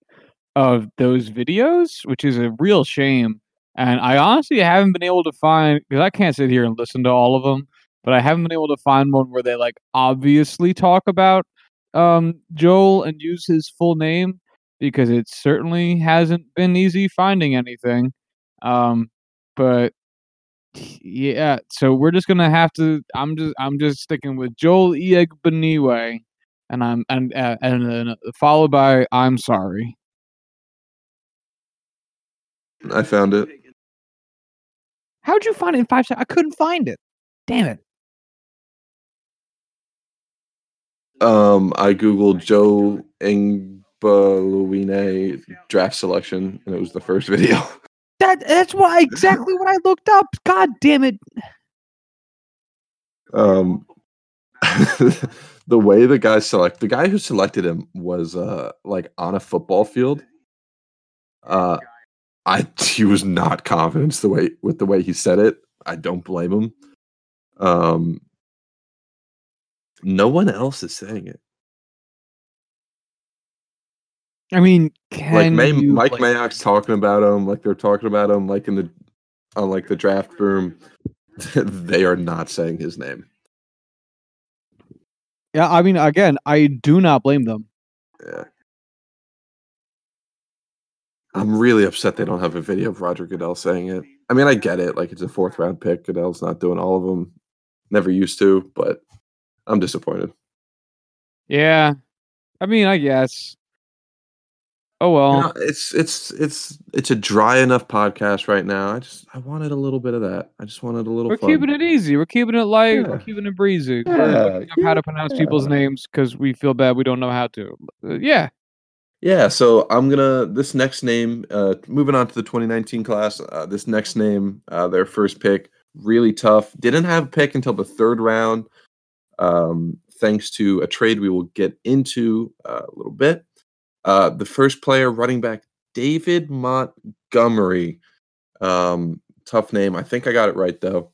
Speaker 1: of those videos, which is a real shame. And I honestly haven't been able to find because I can't sit here and listen to all of them, but I haven't been able to find one where they like obviously talk about um Joel and use his full name because it certainly hasn't been easy finding anything. Um, but yeah, so we're just gonna have to. I'm just I'm just sticking with Joel Iegbuniwe, and I'm and uh, and then uh, followed by I'm sorry.
Speaker 2: I found it.
Speaker 1: How'd you find it in five seconds? I couldn't find it. Damn it.
Speaker 2: Um, I googled Joe Iegbuniwe draft selection, and it was the first video.
Speaker 1: That that's why exactly what I looked up. God damn it.
Speaker 2: Um the way the guy select the guy who selected him was uh like on a football field. Uh I he was not confident the way with the way he said it. I don't blame him. Um no one else is saying it.
Speaker 1: I mean,
Speaker 2: like May,
Speaker 1: you,
Speaker 2: Mike
Speaker 1: like,
Speaker 2: Mayock's talking about him, like they're talking about him, like in the on like the draft room. they are not saying his name.
Speaker 1: Yeah, I mean, again, I do not blame them.
Speaker 2: Yeah. I'm really upset they don't have a video of Roger Goodell saying it. I mean, I get it. Like, it's a fourth round pick. Goodell's not doing all of them. Never used to, but I'm disappointed.
Speaker 1: Yeah. I mean, I guess. Oh well,
Speaker 2: you know, it's it's it's it's a dry enough podcast right now. I just I wanted a little bit of that. I just wanted a little.
Speaker 1: We're
Speaker 2: fun.
Speaker 1: keeping it easy. We're keeping it light. Yeah. We're keeping it breezy. Yeah. We're looking up how to pronounce yeah. people's names because we feel bad we don't know how to. Uh, yeah.
Speaker 2: Yeah, so I'm gonna this next name. Uh, moving on to the 2019 class. Uh, this next name, uh, their first pick, really tough. Didn't have a pick until the third round. Um, thanks to a trade we will get into uh, a little bit. Uh, the first player, running back David Montgomery. Um, tough name. I think I got it right though.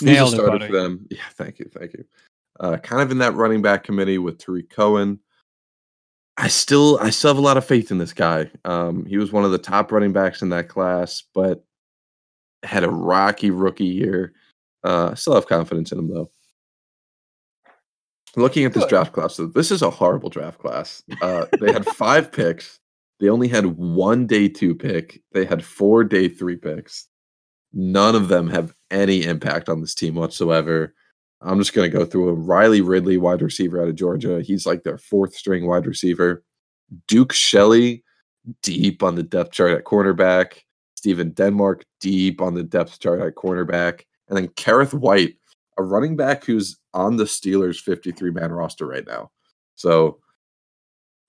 Speaker 2: He's a starter for them. Yeah, thank you, thank you. Uh, kind of in that running back committee with Tarik Cohen. I still, I still have a lot of faith in this guy. Um, he was one of the top running backs in that class, but had a rocky rookie year. Uh, still have confidence in him though. Looking at this draft class, so this is a horrible draft class. Uh, they had five picks. They only had one day two pick. They had four day three picks. None of them have any impact on this team whatsoever. I'm just going to go through a Riley Ridley, wide receiver out of Georgia. He's like their fourth string wide receiver. Duke Shelley, deep on the depth chart at cornerback. Stephen Denmark, deep on the depth chart at cornerback. And then Kerrith Whyte, a running back who's on the Steelers 53 man roster right now. So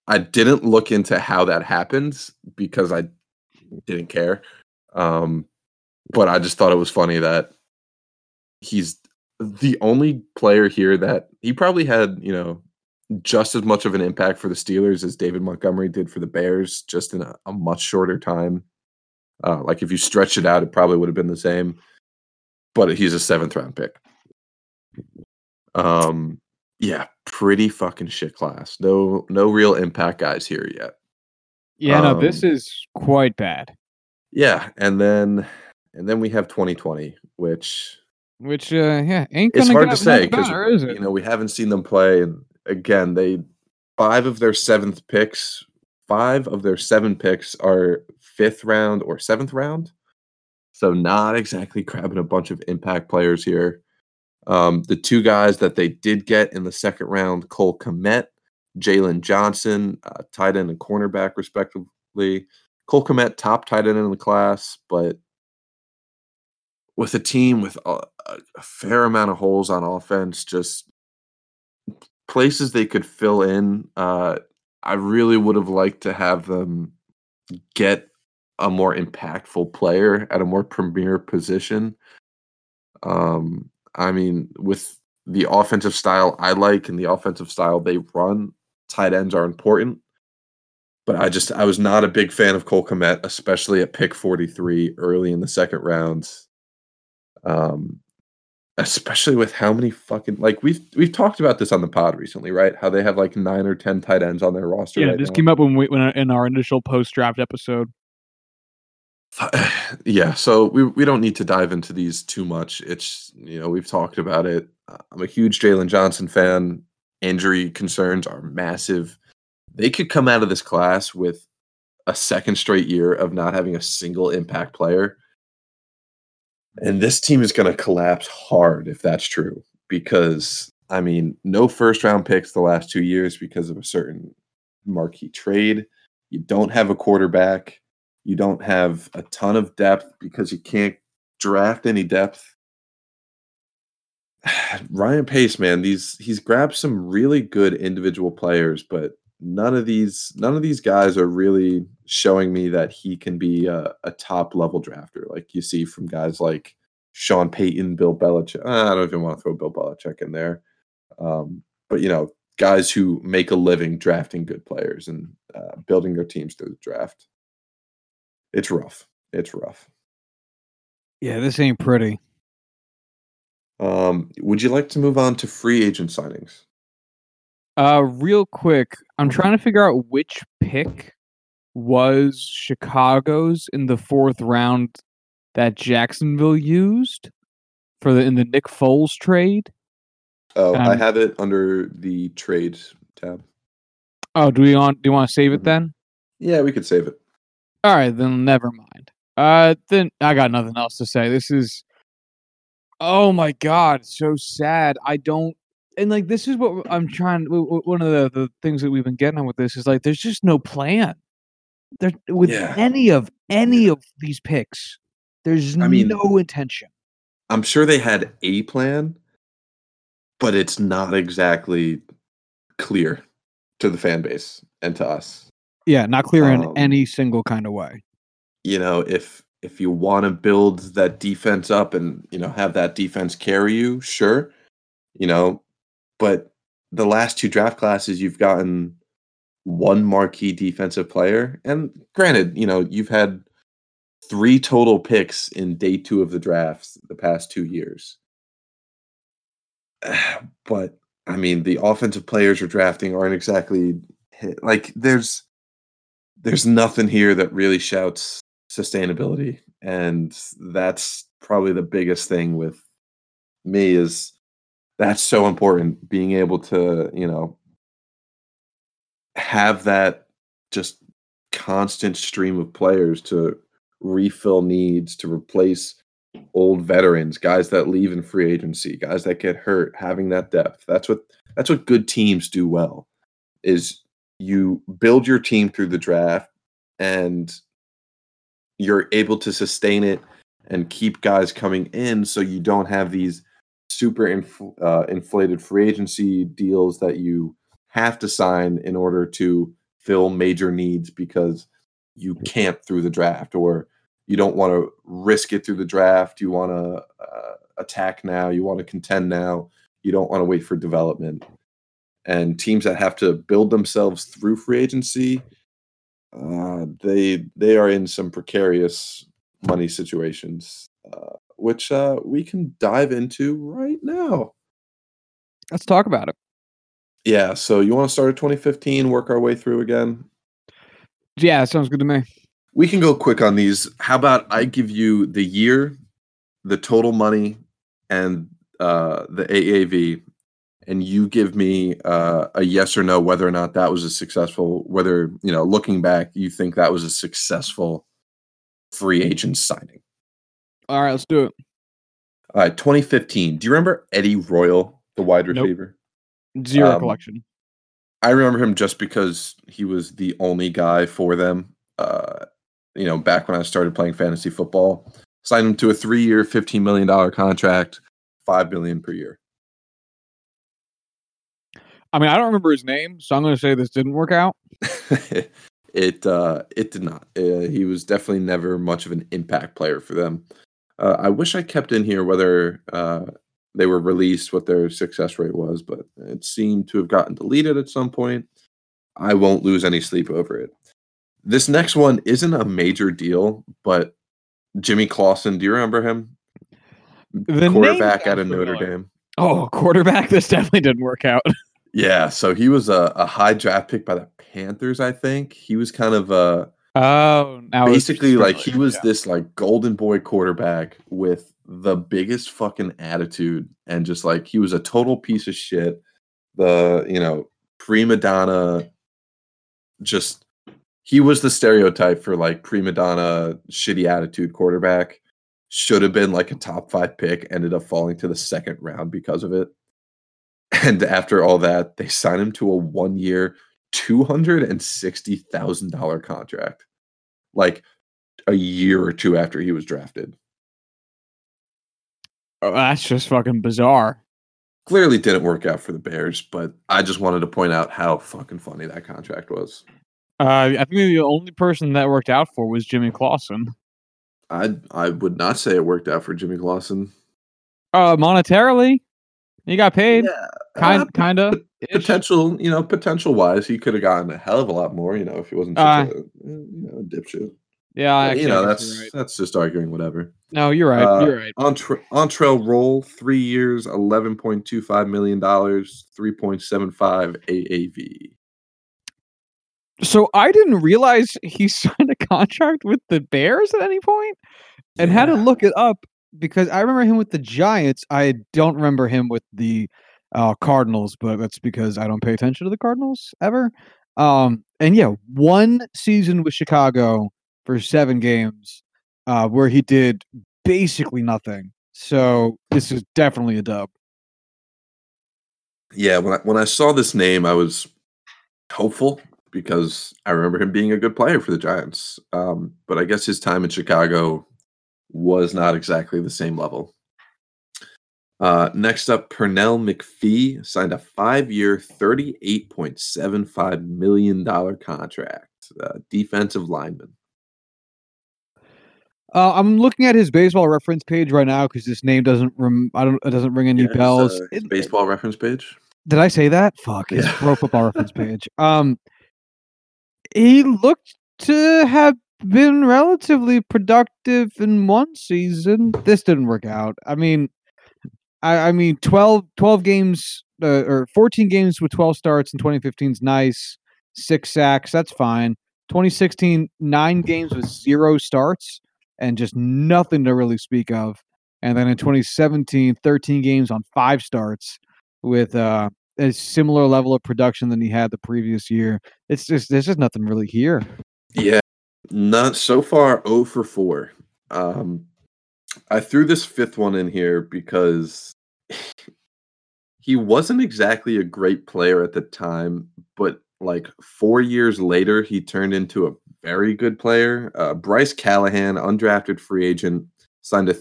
Speaker 2: I didn't look into how that happens because I didn't care. Um, but I just thought it was funny that he's the only player here that he probably had, you know, just as much of an impact for the Steelers as David Montgomery did for the Bears, just in a, a much shorter time. Uh, like if you stretch it out, it probably would have been the same. But he's a seventh round pick. Um, yeah, pretty fucking shit class. No, no real impact guys here yet.
Speaker 1: Yeah, no, this
Speaker 2: Um,
Speaker 1: is quite bad.
Speaker 2: Yeah, and then and then we have 2020, which
Speaker 1: Which, uh, yeah, ain't gonna
Speaker 2: it's hard to say because
Speaker 1: better, is it?
Speaker 2: you know we haven't seen them play. And again, they five of their seventh picks, five of their seven picks are fifth round or seventh round. So not exactly grabbing a bunch of impact players here. Um, the two guys that they did get in the second round, Cole Kmet, Jaylon Johnson, uh, tight end and cornerback, respectively. Cole Kmet, top tight end in the class, but with a team with a, a fair amount of holes on offense, just places they could fill in. Uh, I really would have liked to have them get a more impactful player at a more premier position. Um, I mean, with the offensive style I like and the offensive style they run, tight ends are important. But I just I was not a big fan of Cole Kmet, especially at pick 43 early in the second round. Um, especially with how many fucking like we've we've talked about this on the pod recently, right? How they have like nine or ten tight ends on their roster.
Speaker 1: Yeah,
Speaker 2: right
Speaker 1: this
Speaker 2: now.
Speaker 1: came up when we when in our initial post draft episode.
Speaker 2: yeah, so we we don't need to dive into these too much. It's you know we've talked about it. Uh, I'm a huge Jaylon Johnson fan. Injury concerns are massive. They could come out of this class with a second straight year of not having a single impact player, and this team is going to collapse hard if that's true. Because I mean, no first round picks the last two years because of a certain marquee trade. You don't have a quarterback. You don't have a ton of depth because you can't draft any depth. Ryan Pace, man, these he's grabbed some really good individual players, but none of these none of these guys are really showing me that he can be a, a top level drafter, like you see from guys like Sean Payton, Bill Belichick. I don't even want to throw Bill Belichick in there, um, but you know, guys who make a living drafting good players and uh, building their teams through the draft. It's rough. It's rough.
Speaker 1: Yeah, this ain't pretty.
Speaker 2: Um, would you like to move on to free agent signings?
Speaker 1: Uh, real quick, I'm trying to figure out which pick was Chicago's in the fourth round that Jacksonville used for the in the Nick Foles trade.
Speaker 2: Oh, I
Speaker 1: Um,
Speaker 2: have it under the trades tab.
Speaker 1: Oh, do we want do you want to save it then?
Speaker 2: Yeah, we could save it.
Speaker 1: All right, then never mind. Uh, then I got nothing else to say. This is, oh my god, so sad. I don't, and like this is what I'm trying. One of the, the things that we've been getting on with this is like there's just no plan. There with
Speaker 2: Yeah.
Speaker 1: any of any of these picks, there's
Speaker 2: I mean-
Speaker 1: no intention.
Speaker 2: I'm sure they had a plan, but it's not exactly clear to the fan base and to us.
Speaker 1: Yeah, not clear in
Speaker 2: Um,
Speaker 1: any single kind of way.
Speaker 2: You know, if if you want to build that defense up and you know have that defense carry you, sure. You know, but the last two draft classes you've gotten one marquee defensive player, and granted, you know you've had three total picks in day two of the drafts the past two years. But I mean, the offensive players you're drafting aren't exactly hit. like there's there's nothing here that really shouts sustainability, and that's probably the biggest thing with me is that's so important being able to you know have that just constant stream of players to refill needs to replace old veterans guys that leave in free agency guys that get hurt having that depth. That's what that's what good teams do well is you build your team through the draft and you're able to sustain it and keep guys coming in so you don't have these super inf- uh, inflated free agency deals that you have to sign in order to fill major needs because you can't through the draft or you don't want to risk it through the draft you want to uh, attack now you want to contend now you don't want to wait for development and teams that have to build themselves through free agency Uh, they they are in some precarious money situations, uh, which uh, we can dive into right now.
Speaker 1: Let's talk about it.
Speaker 2: Yeah. So you want to start at 2015, work our way through again?
Speaker 1: Yeah, sounds good to me.
Speaker 2: We can go quick on these. How about I give you the year, the total money, and uh, the AAV, and you give me uh, a yes or no whether or not that was a successful. Whether you know, looking back, you think that was a successful free agent signing.
Speaker 1: All right, let's do it.
Speaker 2: All right, 2015. Do you remember Eddie Royal, the wide
Speaker 1: Nope.
Speaker 2: receiver?
Speaker 1: Zero
Speaker 2: Um,
Speaker 1: collection.
Speaker 2: I remember him just because he was the only guy for them. Uh, you know, back when I started playing fantasy football, signed him to a three-year, fifteen million dollar contract, five million per year.
Speaker 1: I mean, I don't remember his name, so I'm going to say this didn't work out.
Speaker 2: it uh, it did not. Uh, he was definitely never much of an impact player for them. Uh, I wish I kept in here whether uh, they were released, what their success rate was, but it seemed to have gotten deleted at some point. I won't lose any sleep over it. This next one isn't a major deal, but Jimmy Clausen, do you remember him?
Speaker 1: The
Speaker 2: Quarterback out of Notre
Speaker 1: familiar.
Speaker 2: Dame.
Speaker 1: Oh, quarterback. This definitely didn't work out.
Speaker 2: Yeah, so he was a, a high draft pick by the Panthers, I think. He was kind of a
Speaker 1: Oh, now
Speaker 2: basically like he was
Speaker 1: yeah.
Speaker 2: this like golden boy quarterback with the biggest fucking attitude and just like he was a total piece of shit the you know prima donna just he was the stereotype for like prima donna shitty attitude quarterback should have been like a top five pick ended up falling to the second round because of it and after all that they signed him to a one year $260000 contract like a year or two after he was drafted.
Speaker 1: Oh, that's just fucking bizarre.
Speaker 2: Clearly didn't work out for the Bears, but I just wanted to point out how fucking funny that contract was.
Speaker 1: Uh, I think the only person that worked out for was Jimmy Clausen.
Speaker 2: I I would not say it worked out for Jimmy Clausen.
Speaker 1: Uh, monetarily, he got paid. kind,
Speaker 2: uh,
Speaker 1: kinda.
Speaker 2: potential, you know, potential wise, he could have gotten a hell of a lot more, you know, if he wasn't
Speaker 1: Uh,
Speaker 2: a you know dipshit.
Speaker 1: Yeah, I
Speaker 2: But, you know, that's
Speaker 1: right.
Speaker 2: that's just arguing whatever.
Speaker 1: No, you're right.
Speaker 2: Uh,
Speaker 1: you're right.
Speaker 2: Entre- Antrel Rolle, three years, eleven point two five million dollars, three point seven five AAV.
Speaker 1: So I didn't realize he signed a contract with the Bears at any point, and had to look it up because I remember him with the Giants. I don't remember him with the uh, Cardinals, but that's because I don't pay attention to the Cardinals ever. Um, and yeah, one season with Chicago for seven games, uh, where he did basically nothing. So this is definitely a dub.
Speaker 2: Yeah, when I, when I saw this name, I was hopeful because I remember him being a good player for the Giants. Um, but I guess his time in Chicago was not exactly the same level. Uh, next up, Pernell McPhee signed a five-year, thirty-eight point seven five million dollar contract. Uh, defensive lineman.
Speaker 1: Uh, I'm looking at his baseball reference page right now because this name doesn't rem- I don't it doesn't ring any
Speaker 2: Yeah, his,
Speaker 1: bells.
Speaker 2: uh, his
Speaker 1: It-
Speaker 2: baseball reference page.
Speaker 1: Did I say that? Fuck. His
Speaker 2: Yeah.
Speaker 1: pro football reference page. Um, he looked to have been relatively productive in one season. This didn't work out. I mean, I, I mean, 12, 12 games uh, or 14 games with 12 starts in 2015 is nice. Six sacks, that's fine. 2016, nine games with zero starts and just nothing to really speak of. And then in 2017, 13 games on five starts with uh, a similar level of production than he had the previous year. It's just there's just nothing really here.
Speaker 2: Yeah, not so far. Oh for four. Um, I threw this fifth one in here because he wasn't exactly a great player at the time, but like four years later, he turned into a very good player. Uh, Bryce Callahan, undrafted free agent, signed a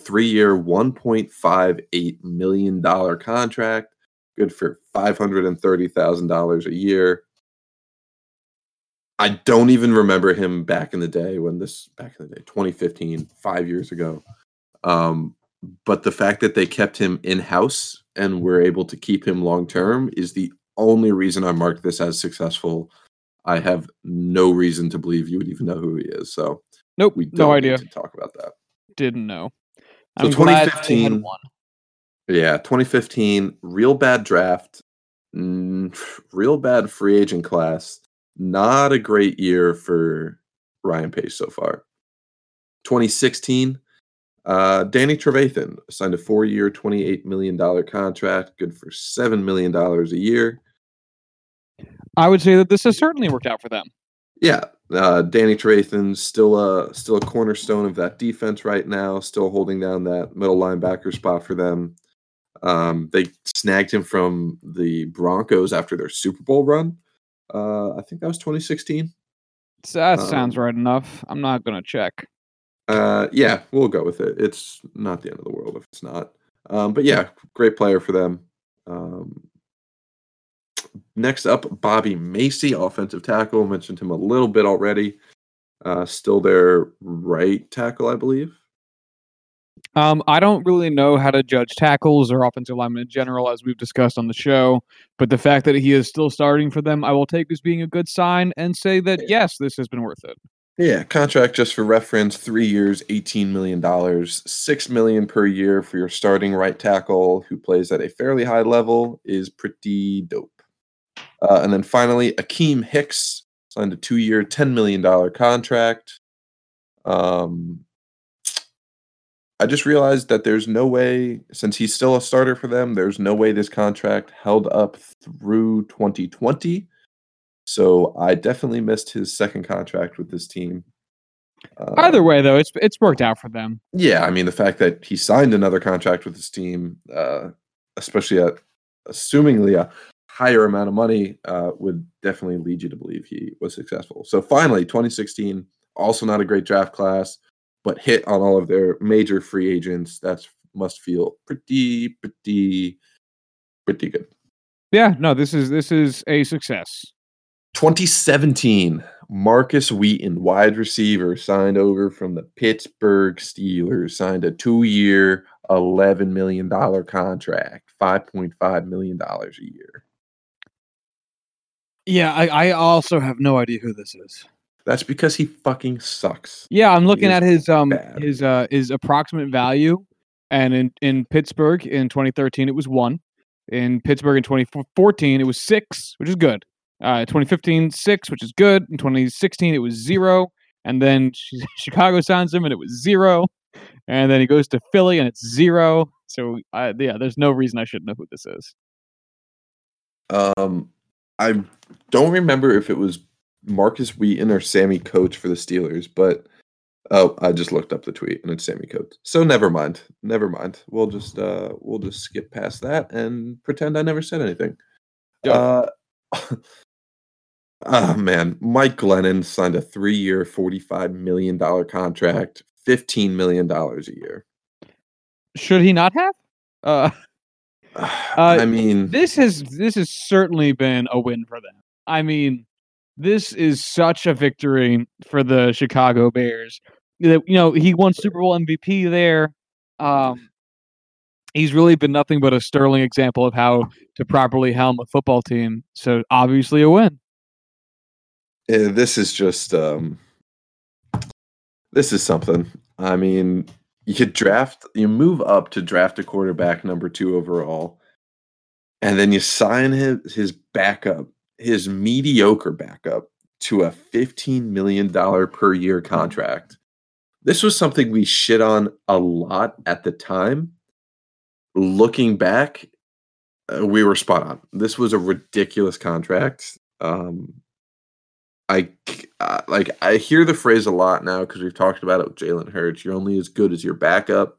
Speaker 2: point five eight million dollar contract. Good for five hundred and thirty thousand dollars a year. I don't even remember him back in the day when this back in the day 2015 5 years ago. Um but the fact that they kept him in house and were able to keep him long term is the only reason I mark this as successful. I have no reason to believe you would even know who he is. So
Speaker 1: Nope,
Speaker 2: we
Speaker 1: no idea.
Speaker 2: to talk about that.
Speaker 1: Didn't know.
Speaker 2: So
Speaker 1: I'm glad
Speaker 2: 2015
Speaker 1: one.
Speaker 2: Yeah, 2015, real bad draft, mm, real bad free agent class. Not a great year for Ryan Pace so far. 2016, uh, Danny Trevathan signed a four-year, $28 million contract, good for $7 million a year.
Speaker 1: I would say that this has certainly worked out for them.
Speaker 2: Yeah, uh, Danny Trevathan's still a still a cornerstone of that defense right now, still holding down that middle linebacker spot for them. Um, they snagged him from the Broncos after their Super Bowl run. Uh, I think that was 2016.
Speaker 1: So that sounds
Speaker 2: Um,
Speaker 1: right enough. I'm not gonna check.
Speaker 2: Uh, yeah, we'll go with it. It's not the end of the world if it's not. Um, but yeah, great player for them. Um, next up, Bobby Massie, offensive tackle. Mentioned him a little bit already. Uh, still their right tackle, I believe.
Speaker 1: Um, I don't really know how to judge tackles or offensive linemen in general, as we've discussed on the show. But the fact that he is still starting for them, I will take as being a good sign and say that yes, this has been worth it.
Speaker 2: Yeah, contract just for reference, three years, eighteen million dollars, six million per year for your starting right tackle who plays at a fairly high level is pretty dope. Uh, and then finally, Akiem Hicks signed a two-year, ten million dollar contract. Um, I just realized that there's no way, since he's still a starter for them, there's no way this contract held up through 2020. So I definitely missed his second contract with this team. Uh,
Speaker 1: Either way, though, it's it's worked out for them.
Speaker 2: yeah, I mean the fact that he signed another contract with his team, uh, especially at assumingly a higher amount of money, uh, would definitely lead you to believe he was successful. So finally, 2016, also not a great draft class, but hit on all of their major free agents. That's must feel pretty, pretty, pretty good.
Speaker 1: Yeah, no, this is this is a success.
Speaker 2: 2017, Markus Wheaton, wide receiver, signed over from the Pittsburgh Steelers, signed a two year, $11 million contract, $5.5 million a year.
Speaker 1: Yeah, I, I also have no idea who this is.
Speaker 2: That's because he fucking sucks.
Speaker 1: Yeah, I'm looking at his um
Speaker 2: bad.
Speaker 1: his uh his approximate value, and in in Pittsburgh in 2013 it was one, in Pittsburgh in 2014 it was six, which is good. Uh, 2015 six, which is good. In 2016 it was zero, and then Chicago signs him and it was zero, and then he goes to Philly and it's zero. So uh, yeah, there's no reason I should know who this is.
Speaker 2: Um, I don't remember if it was Markus Wheaton or Sammy Coates for the Steelers, but oh, I just looked up the tweet and it's Sammy Coates. So never mind. Never mind. We'll just uh we'll just skip past that and pretend I never said anything. Uh Oh man, Mike Glennon signed a three-year, forty-five million dollar contract, fifteen million dollars a year.
Speaker 1: Should he not have? Uh,
Speaker 2: I mean,
Speaker 1: this has this has certainly been a win for them. I mean, this is such a victory for the Chicago Bears. You know, he won Super Bowl MVP there. Um, he's really been nothing but a sterling example of how to properly helm a football team. So obviously a win.
Speaker 2: eh, this is just um this is something. I mean, you draft you move up to draft a quarterback number 2 overall and then you sign his his backup, his mediocre backup to a 15 million dollar per year contract. This was something we shit on a lot at the time. Looking back, uh, we were spot on. This was a ridiculous contract. Um, I uh, like I hear the phrase a lot now because we've talked about it with Jalen Hurts. You're only as good as your backup.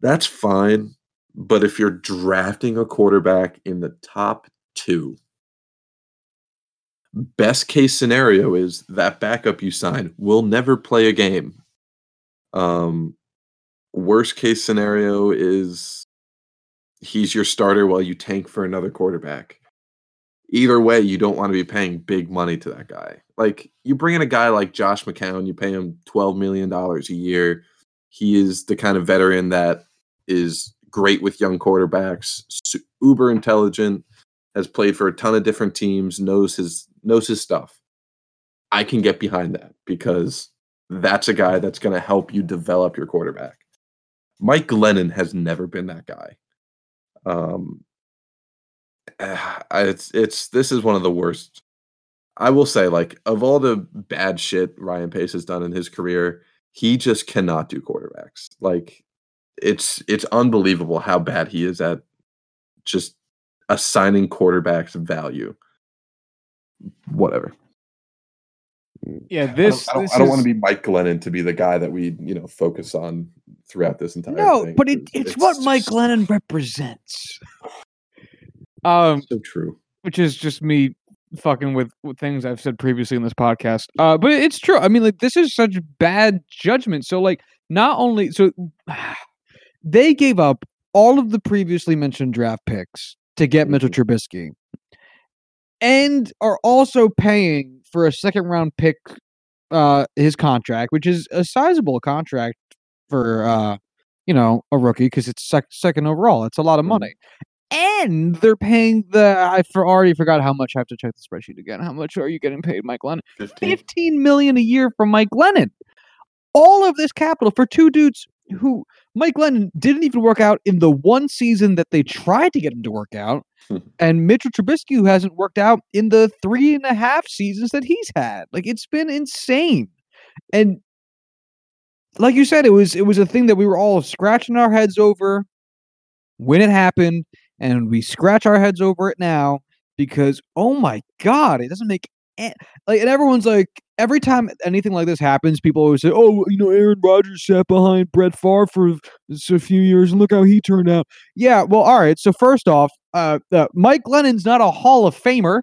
Speaker 2: That's fine, but if you're drafting a quarterback in the top two, best case scenario is that backup you sign will never play a game. Um, worst case scenario is he's your starter while you tank for another quarterback either way, you don't want to be paying big money to that guy. Like you bring in a guy like Josh McCown, you pay him twelve million dollars a year. He is the kind of veteran that is great with young quarterbacks, uber intelligent, has played for a ton of different teams, knows his knows his stuff. I can get behind that because that's a guy that's going to help you develop your quarterback. Mike Glennon has never been that guy. Um, it's it's this is one of the worst. I will say, like of all the bad shit Ryan Pace has done in his career, he just cannot do quarterbacks. Like it's it's unbelievable how bad he is at just assigning quarterbacks value. Whatever.
Speaker 1: Yeah, this.
Speaker 2: I don't,
Speaker 1: this
Speaker 2: I don't,
Speaker 1: is-
Speaker 2: want to be Mike Glennon to be the guy that we you know focus on throughout this entire.
Speaker 4: No,
Speaker 2: thing,
Speaker 4: but it,
Speaker 2: 'cause
Speaker 4: it's, what Mike
Speaker 2: just
Speaker 4: Glennon represents.
Speaker 1: Um,
Speaker 2: So true.
Speaker 1: which is just me fucking with, with things I've said previously in this podcast. Uh, but it's true. I mean, like this is such bad judgment. So like, not only so they gave up all of the previously mentioned draft picks to get Mitchell Trubisky, and are also paying for a second round pick, uh, his contract, which is a sizable contract for uh, you know, a rookie because it's sec- second overall. It's a lot of
Speaker 2: Mhm.
Speaker 1: money and they're paying the I for already forgot how much I have to check the spreadsheet again. How much are you getting paid, Mike Glennon?
Speaker 2: 15.
Speaker 1: Fifteen million a year from Mike Glennon. All of this capital for two dudes who Mike Glennon didn't even work out in the one season that they tried to get him to work out, and Mitchell Trubisky who hasn't worked out in the three and a half seasons that he's had. Like it's been insane, and like you said, it was it was a thing that we were all scratching our heads over when it happened, and we scratch our heads over it now because oh my god, it doesn't make a- like, and everyone's like, every time anything like this happens, people always say, "Oh, you know, Aaron Rodgers sat behind Brett Favre for a few years, and look how he turned out." Yeah, well, all right. So first off, uh, uh Mike Glennon's not a Hall of Famer.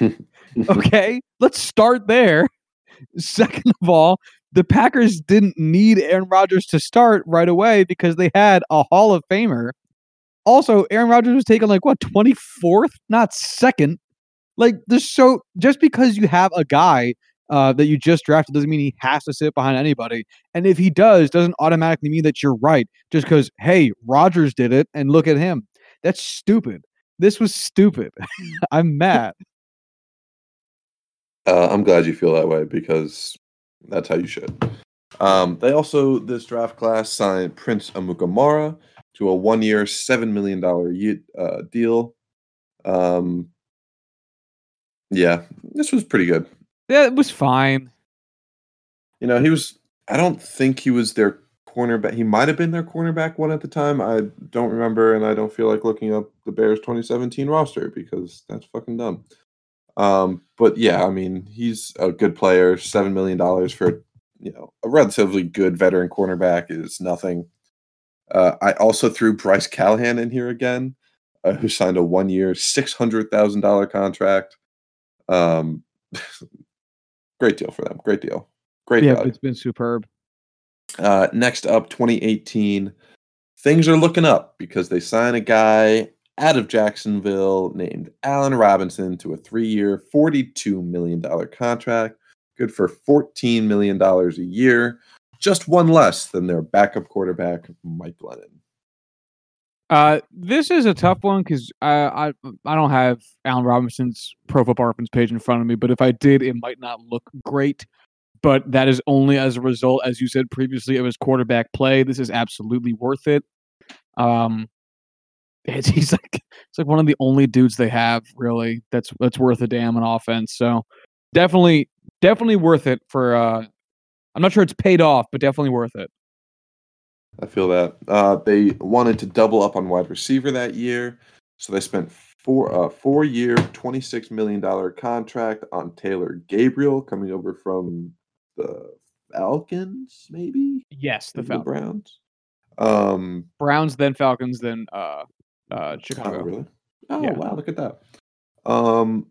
Speaker 1: okay, let's start there. Second of all, the Packers didn't need Aaron Rodgers to start right away because they had a Hall of Famer. Also, Aaron Rodgers was taken like what, 24th, not second. Like there's so just because you have a guy uh, that you just drafted doesn't mean he has to sit behind anybody. And if he does, doesn't automatically mean that you're right. Just because hey, Rodgers did it and look at him. That's stupid. This was stupid. I'm mad.
Speaker 2: Uh, I'm glad you feel that way because that's how you should. Um, they also this draft class signed Prince Amukamara to a one-year, seven million dollar uh, deal. Um, yeah, this was pretty good.
Speaker 1: Yeah, it was fine.
Speaker 2: You know, he was. I don't think he was their cornerback. He might have been their cornerback one at the time. I don't remember, and I don't feel like looking up the Bears 2017 roster because that's fucking dumb. Um, but yeah, I mean, he's a good player. Seven million dollars for you know a relatively good veteran cornerback is nothing. Uh, I also threw Bryce Callahan in here again, uh, who signed a one-year, six hundred thousand dollar contract. Um, great deal for them. Great deal. Great
Speaker 1: yeah,
Speaker 2: value.
Speaker 1: it's been superb.
Speaker 2: Uh, next up, 2018. Things are looking up because they sign a guy out of Jacksonville named Allen Robinson to a three year, $42 million contract. Good for $14 million a year. Just one less than their backup quarterback, Mike Glennon.
Speaker 1: Uh, this is a tough one because I, I I don't have Allen Robinson's Pro Football Reference page in front of me, but if I did, it might not look great. But that is only as a result, as you said previously, of his quarterback play. This is absolutely worth it. Um, it's, he's like it's like one of the only dudes they have really that's that's worth a damn on offense. So definitely definitely worth it for. uh I'm not sure it's paid off, but definitely worth it.
Speaker 2: I feel that. Uh, they wanted to double up on wide receiver that year, so they spent four uh, four year, twenty six million dollar contract on Taylor Gabriel coming over from the Falcons, maybe
Speaker 1: Yes, the Falcons.
Speaker 2: Browns. Um,
Speaker 1: Browns, then Falcons, then uh, uh,
Speaker 2: oh,
Speaker 1: Chicago.
Speaker 2: really? Oh
Speaker 1: Yeah.
Speaker 2: wow, look at that. Um,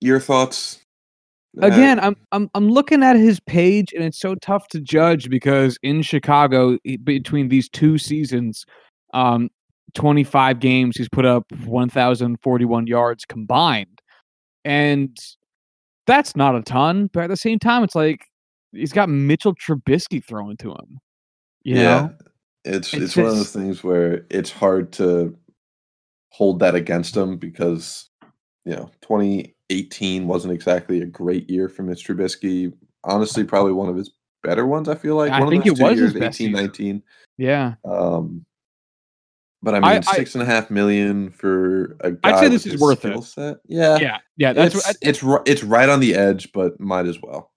Speaker 2: your thoughts? Uh,
Speaker 1: Again, I'm I'm I'm looking at his page, and it's so tough to judge because in Chicago, between these two seasons, um, 25 games, he's put up 1,041 yards combined, and that's not a ton. But at the same time, it's like he's got Mitchell Trubisky throwing to him. You
Speaker 2: yeah,
Speaker 1: know?
Speaker 2: it's
Speaker 1: It's
Speaker 2: it's one of those things where it's hard to hold that against him because you know 20 18 wasn't exactly a great year for Mitch Trubisky. Honestly, probably one of his better ones. I feel like
Speaker 1: I
Speaker 2: one
Speaker 1: think
Speaker 2: of
Speaker 1: it
Speaker 2: those
Speaker 1: was
Speaker 2: two
Speaker 1: his
Speaker 2: years,
Speaker 1: best
Speaker 2: 18,
Speaker 1: year.
Speaker 2: 19.
Speaker 1: Yeah.
Speaker 2: Um, but I mean,
Speaker 1: I- I-
Speaker 2: six and a half million for a guy.
Speaker 1: I'd say this is worth it.
Speaker 2: Set. Yeah,
Speaker 1: Yeah. Yeah. That's
Speaker 2: it's
Speaker 1: what,
Speaker 2: it's it's right on the edge, but might as well.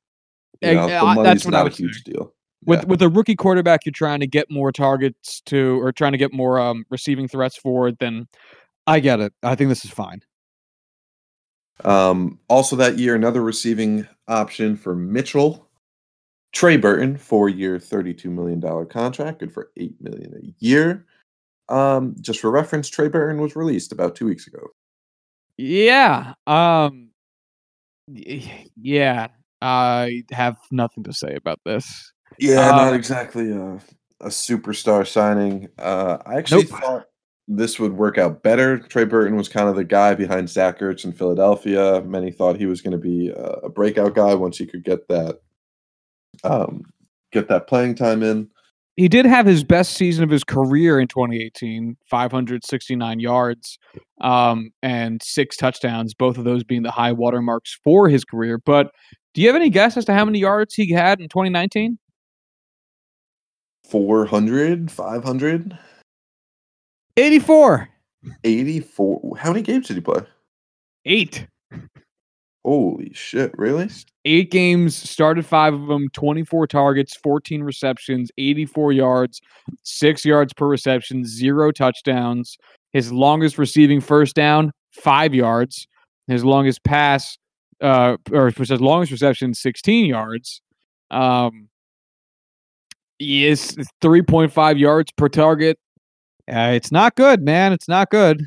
Speaker 2: You know,
Speaker 1: eh,
Speaker 2: the money's
Speaker 1: that's what I
Speaker 2: not a huge deal.
Speaker 1: with
Speaker 2: Yeah.
Speaker 1: with a rookie quarterback you're trying to get more targets to or trying to get more um receiving threats for then
Speaker 3: I get it. I think this is fine.
Speaker 2: Um, also that year, another receiving option for Mitchell. Trey Burton, four-year, thirty-two million dollar contract, good for eight million a year. Um, just for reference, Trey Burton was released about two weeks ago.
Speaker 1: yeah um yeah i have nothing to say about this
Speaker 2: Yeah,
Speaker 1: Uh,
Speaker 2: not exactly a, a superstar signing. Uh, I actually
Speaker 1: Nope.
Speaker 2: thought this would work out better. Trey Burton was kind of the guy behind Zach Ertz in Philadelphia. Many thought he was going to be a, a breakout guy once he could get that, um, get that playing time in.
Speaker 1: he did have his best season of his career in 2018 569 yards um and six touchdowns both of those being the high watermarks for his career but do you have any guess as to how many yards he had in 2019
Speaker 2: 400, 500,
Speaker 1: 84
Speaker 2: 84. How many games did he play?
Speaker 1: eight
Speaker 2: Holy shit, really?
Speaker 1: eight games, started five of them, 24 targets, 14 receptions, 84 yards, six yards per reception, zero touchdowns. His longest receiving first down, five yards. His longest pass, uh, or his longest reception, 16 yards. Um, he is 3.5 yards per target. Uh, it's not good, man. It's not good.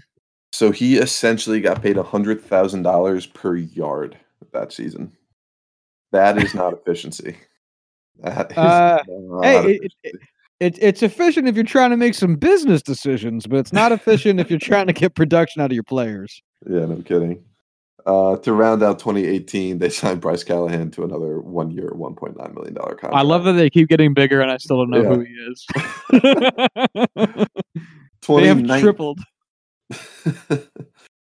Speaker 2: So he essentially got paid $100,000 per yard that season. That is not efficiency. That is
Speaker 1: Uh, hey, it- it- It, it's efficient if you're trying to make some business decisions, but it's not efficient if you're trying to get production out of your players.
Speaker 2: yeah, no kidding. Uh, to round out 2018, they signed Bryce Callahan to another one year, $1.9 million contract.
Speaker 1: I love that they keep getting bigger, and I still don't know
Speaker 2: Yeah.
Speaker 1: who he is. they have tripled.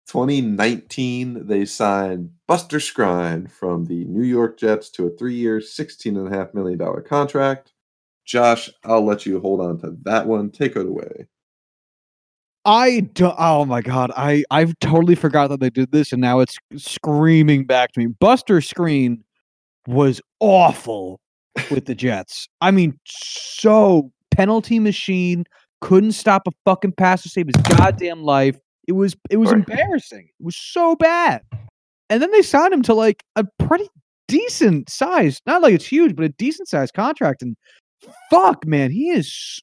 Speaker 2: 2019, they signed Buster Skrine from the New York Jets to a three-year, $16.5 million contract. Josh, I'll let you hold on to that one. Take it away.
Speaker 3: I don't. Oh my god. I I've totally forgot that they did this, and now it's screaming back to me. Buster Skrine was awful with the Jets. I mean, so penalty machine couldn't stop a fucking pass to save his goddamn life. It was it was embarrassing. It was so bad. And then they signed him to like a pretty decent size, not like it's huge, but a decent sized contract. And fuck, man, he is.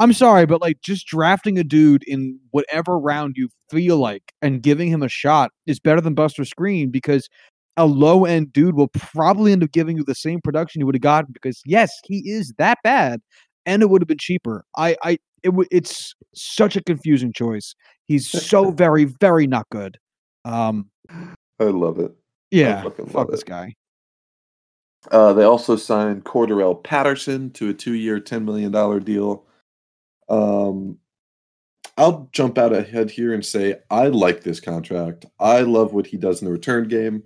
Speaker 3: I'm sorry, but like just drafting a dude in whatever round you feel like and giving him a shot is better than Buster Skrine because a low end dude will probably end up giving you the same production you would have gotten because yes, he is that bad, and it would have been cheaper. I, I, it, w- it's such a confusing choice. He's so very, very not good. Um,
Speaker 2: I love it.
Speaker 3: yeah,
Speaker 2: love
Speaker 3: fuck this
Speaker 2: it.
Speaker 3: guy.
Speaker 2: Uh, they also signed Cordarrelle Patterson to a two-year, $10 million deal. Um, I'll jump out ahead here and say I like this contract. I love what he does in the return game.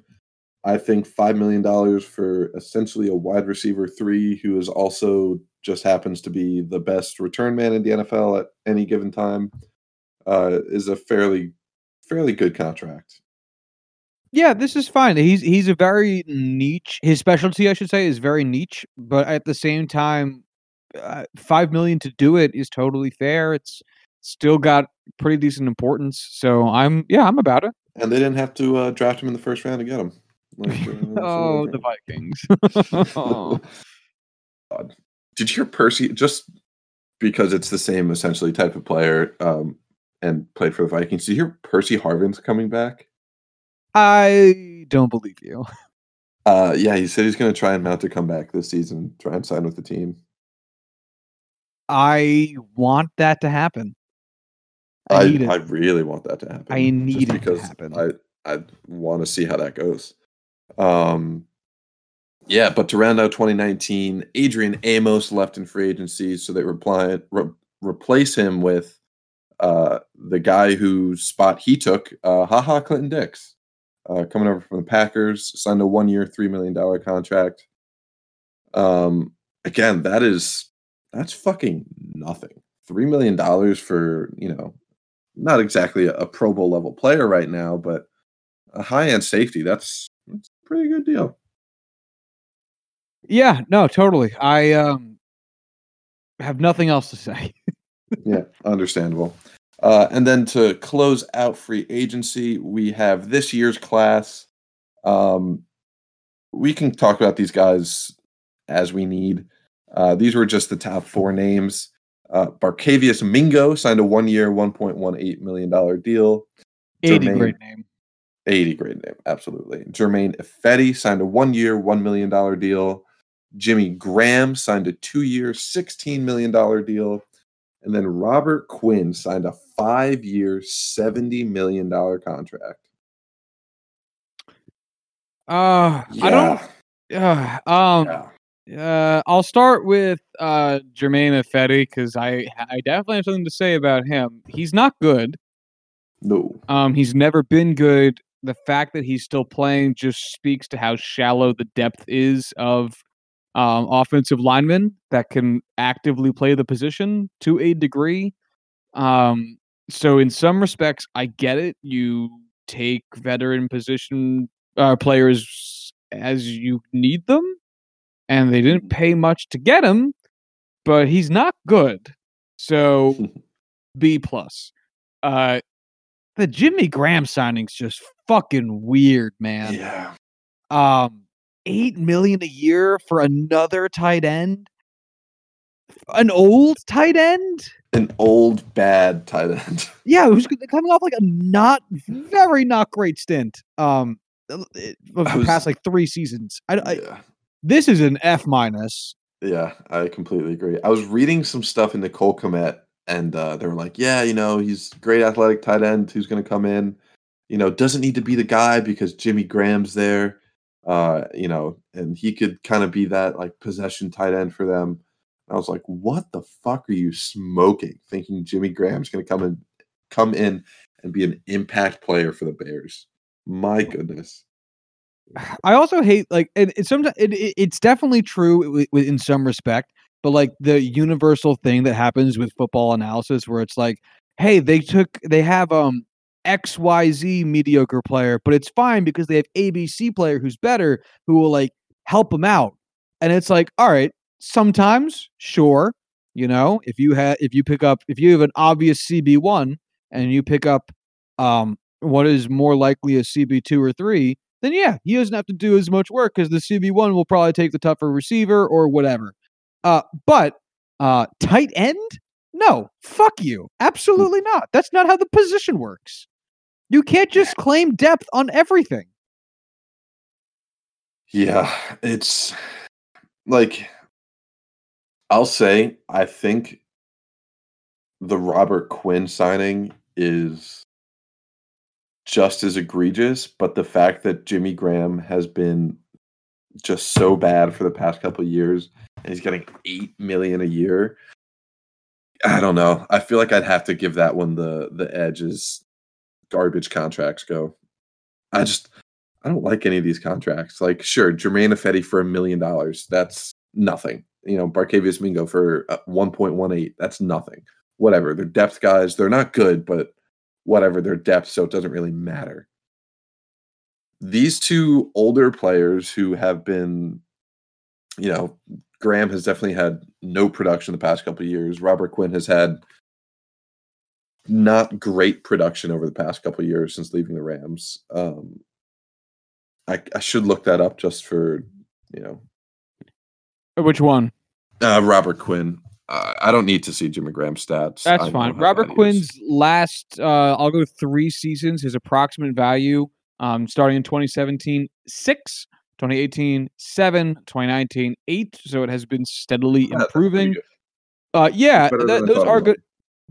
Speaker 2: I think $5 million for essentially a wide receiver three who is also just happens to be the best return man in the NFL at any given time uh, is a fairly fairly good contract.
Speaker 1: Yeah, this is fine. He's he's a very niche. His specialty, I should say, is very niche. But at the same time, uh, five million to do it is totally fair. It's still got pretty decent importance. So I'm yeah, I'm about it.
Speaker 2: And they didn't have to uh, draft him in the first round to get him. Like, uh,
Speaker 1: Oh, the Vikings. Oh.
Speaker 2: Did you hear Percy just because it's the same essentially type of player um, and played for the Vikings? Did you hear Percy Harvin's coming back?
Speaker 1: I don't believe you.
Speaker 2: Uh, yeah, he said he's going to try and mount a comeback this season, try and sign with the team.
Speaker 1: I want that to happen. I,
Speaker 2: I. I really want that to happen.
Speaker 1: I need it to happen.
Speaker 2: I I want to see how that goes. Um, yeah, but to round out 2019, Adrian Amos left in free agency, so they reply, re- replace him with uh, the guy whose spot he took, uh, Ha Ha Clinton-Dix. uh, coming over from the Packers, signed a one-year, three million dollar contract. Um, again, that is that's fucking nothing. Three million dollars for you know, not exactly a, a Pro Bowl level player right now, but a high-end safety. That's that's a pretty good deal.
Speaker 1: Yeah, no, totally. I um have nothing else to say.
Speaker 2: yeah, understandable. Uh, and then to close out free agency, we have this year's class. Um, we can talk about these guys as we need. Uh, these were just the top four names. Uh, Barkevious Mingo signed a one-year, $1.18 million deal.
Speaker 1: 80
Speaker 2: Germain-
Speaker 1: great name.
Speaker 2: 80 great name, absolutely. Germain Ifedi signed a one-year, $1 million deal. Jimmy Graham signed a two-year, $16 million deal. And then Robert Quinn signed a five-year, $70 million contract.
Speaker 1: Uh I don't uh, um
Speaker 2: yeah.
Speaker 1: Uh, I'll start with uh, Germain Ifedi because I I definitely have something to say about him. He's not good.
Speaker 2: No.
Speaker 1: Um, he's never been good. The fact that he's still playing just speaks to how shallow the depth is of um, offensive linemen that can actively play the position to a degree. Um, so in some respects, I get it. You take veteran position uh, players as you need them, and they didn't pay much to get him, but he's not good. So B plus. Uh, the Jimmy Graham signing's just fucking weird, man.
Speaker 2: Yeah.
Speaker 1: Um, eight million a year for another tight end, an old tight end.
Speaker 2: An old bad tight end.
Speaker 1: Yeah, who's coming off like a not very not great stint. Um, uh, it- of the
Speaker 2: was-
Speaker 1: past like three seasons. I, I
Speaker 2: yeah.
Speaker 1: This is an F minus.
Speaker 2: Yeah, I completely agree. I was reading some stuff on Cole Kmet, and uh, they were like, "Yeah, you know, he's great athletic tight end who's going to come in. You know, doesn't need to be the guy because Jimmy Graham's there. Uh, you know, and he could kind of be that like possession tight end for them." I was like, "What the fuck are you smoking? Thinking Jimmy Graham's going to come in, come in and be an impact player for the Bears? My goodness."
Speaker 1: I also hate like and it's sometimes it, it, it's definitely true in some respect, but like the universal thing that happens with football analysis where it's like, hey, they took they have um XYZ mediocre player, but it's fine because they have ABC player who's better who will like help them out. And it's like, all right, sometimes, sure, you know, if you have if you pick up if you have an obvious CB1 and you pick up um what is more likely a CB2 or 3, then yeah, he doesn't have to do as much work because the CB1 will probably take the tougher receiver or whatever. Uh, but uh, tight end? No, fuck you. Absolutely not. That's not how the position works. You can't just claim depth on everything.
Speaker 2: Yeah, it's like I'll say I think the Robert Quinn signing is just as egregious, but the fact that Jimmy Graham has been just so bad for the past couple years and he's getting 8 million a year I don't know. I feel like I'd have to give that one the the edge as garbage contracts go. I just I don't like any of these contracts. Like, sure, Germain Ifedi for a million dollars. That's nothing. You know, Barkevious Mingo for uh, 1.18. That's nothing. Whatever. They're depth guys. They're not good, but whatever. They're depth, so it doesn't really matter. These two older players who have been, you know, Graham has definitely had no production the past couple of years. Robert Quinn has had not great production over the past couple of years since leaving the Rams. Um, I, I should look that up just for you know
Speaker 1: Which one?
Speaker 2: uh, Robert Quinn. Uh, I don't need to see Jimmy Graham's stats.
Speaker 1: That's fine. Robert
Speaker 2: is.
Speaker 1: Quinn's last, uh, I'll go three seasons. His approximate value, um, starting in 2017, six, 2018, seven, 2019, eight. So it has been steadily
Speaker 2: Yeah, that's pretty
Speaker 1: improving. Uh, yeah,
Speaker 2: better
Speaker 1: th- those are good.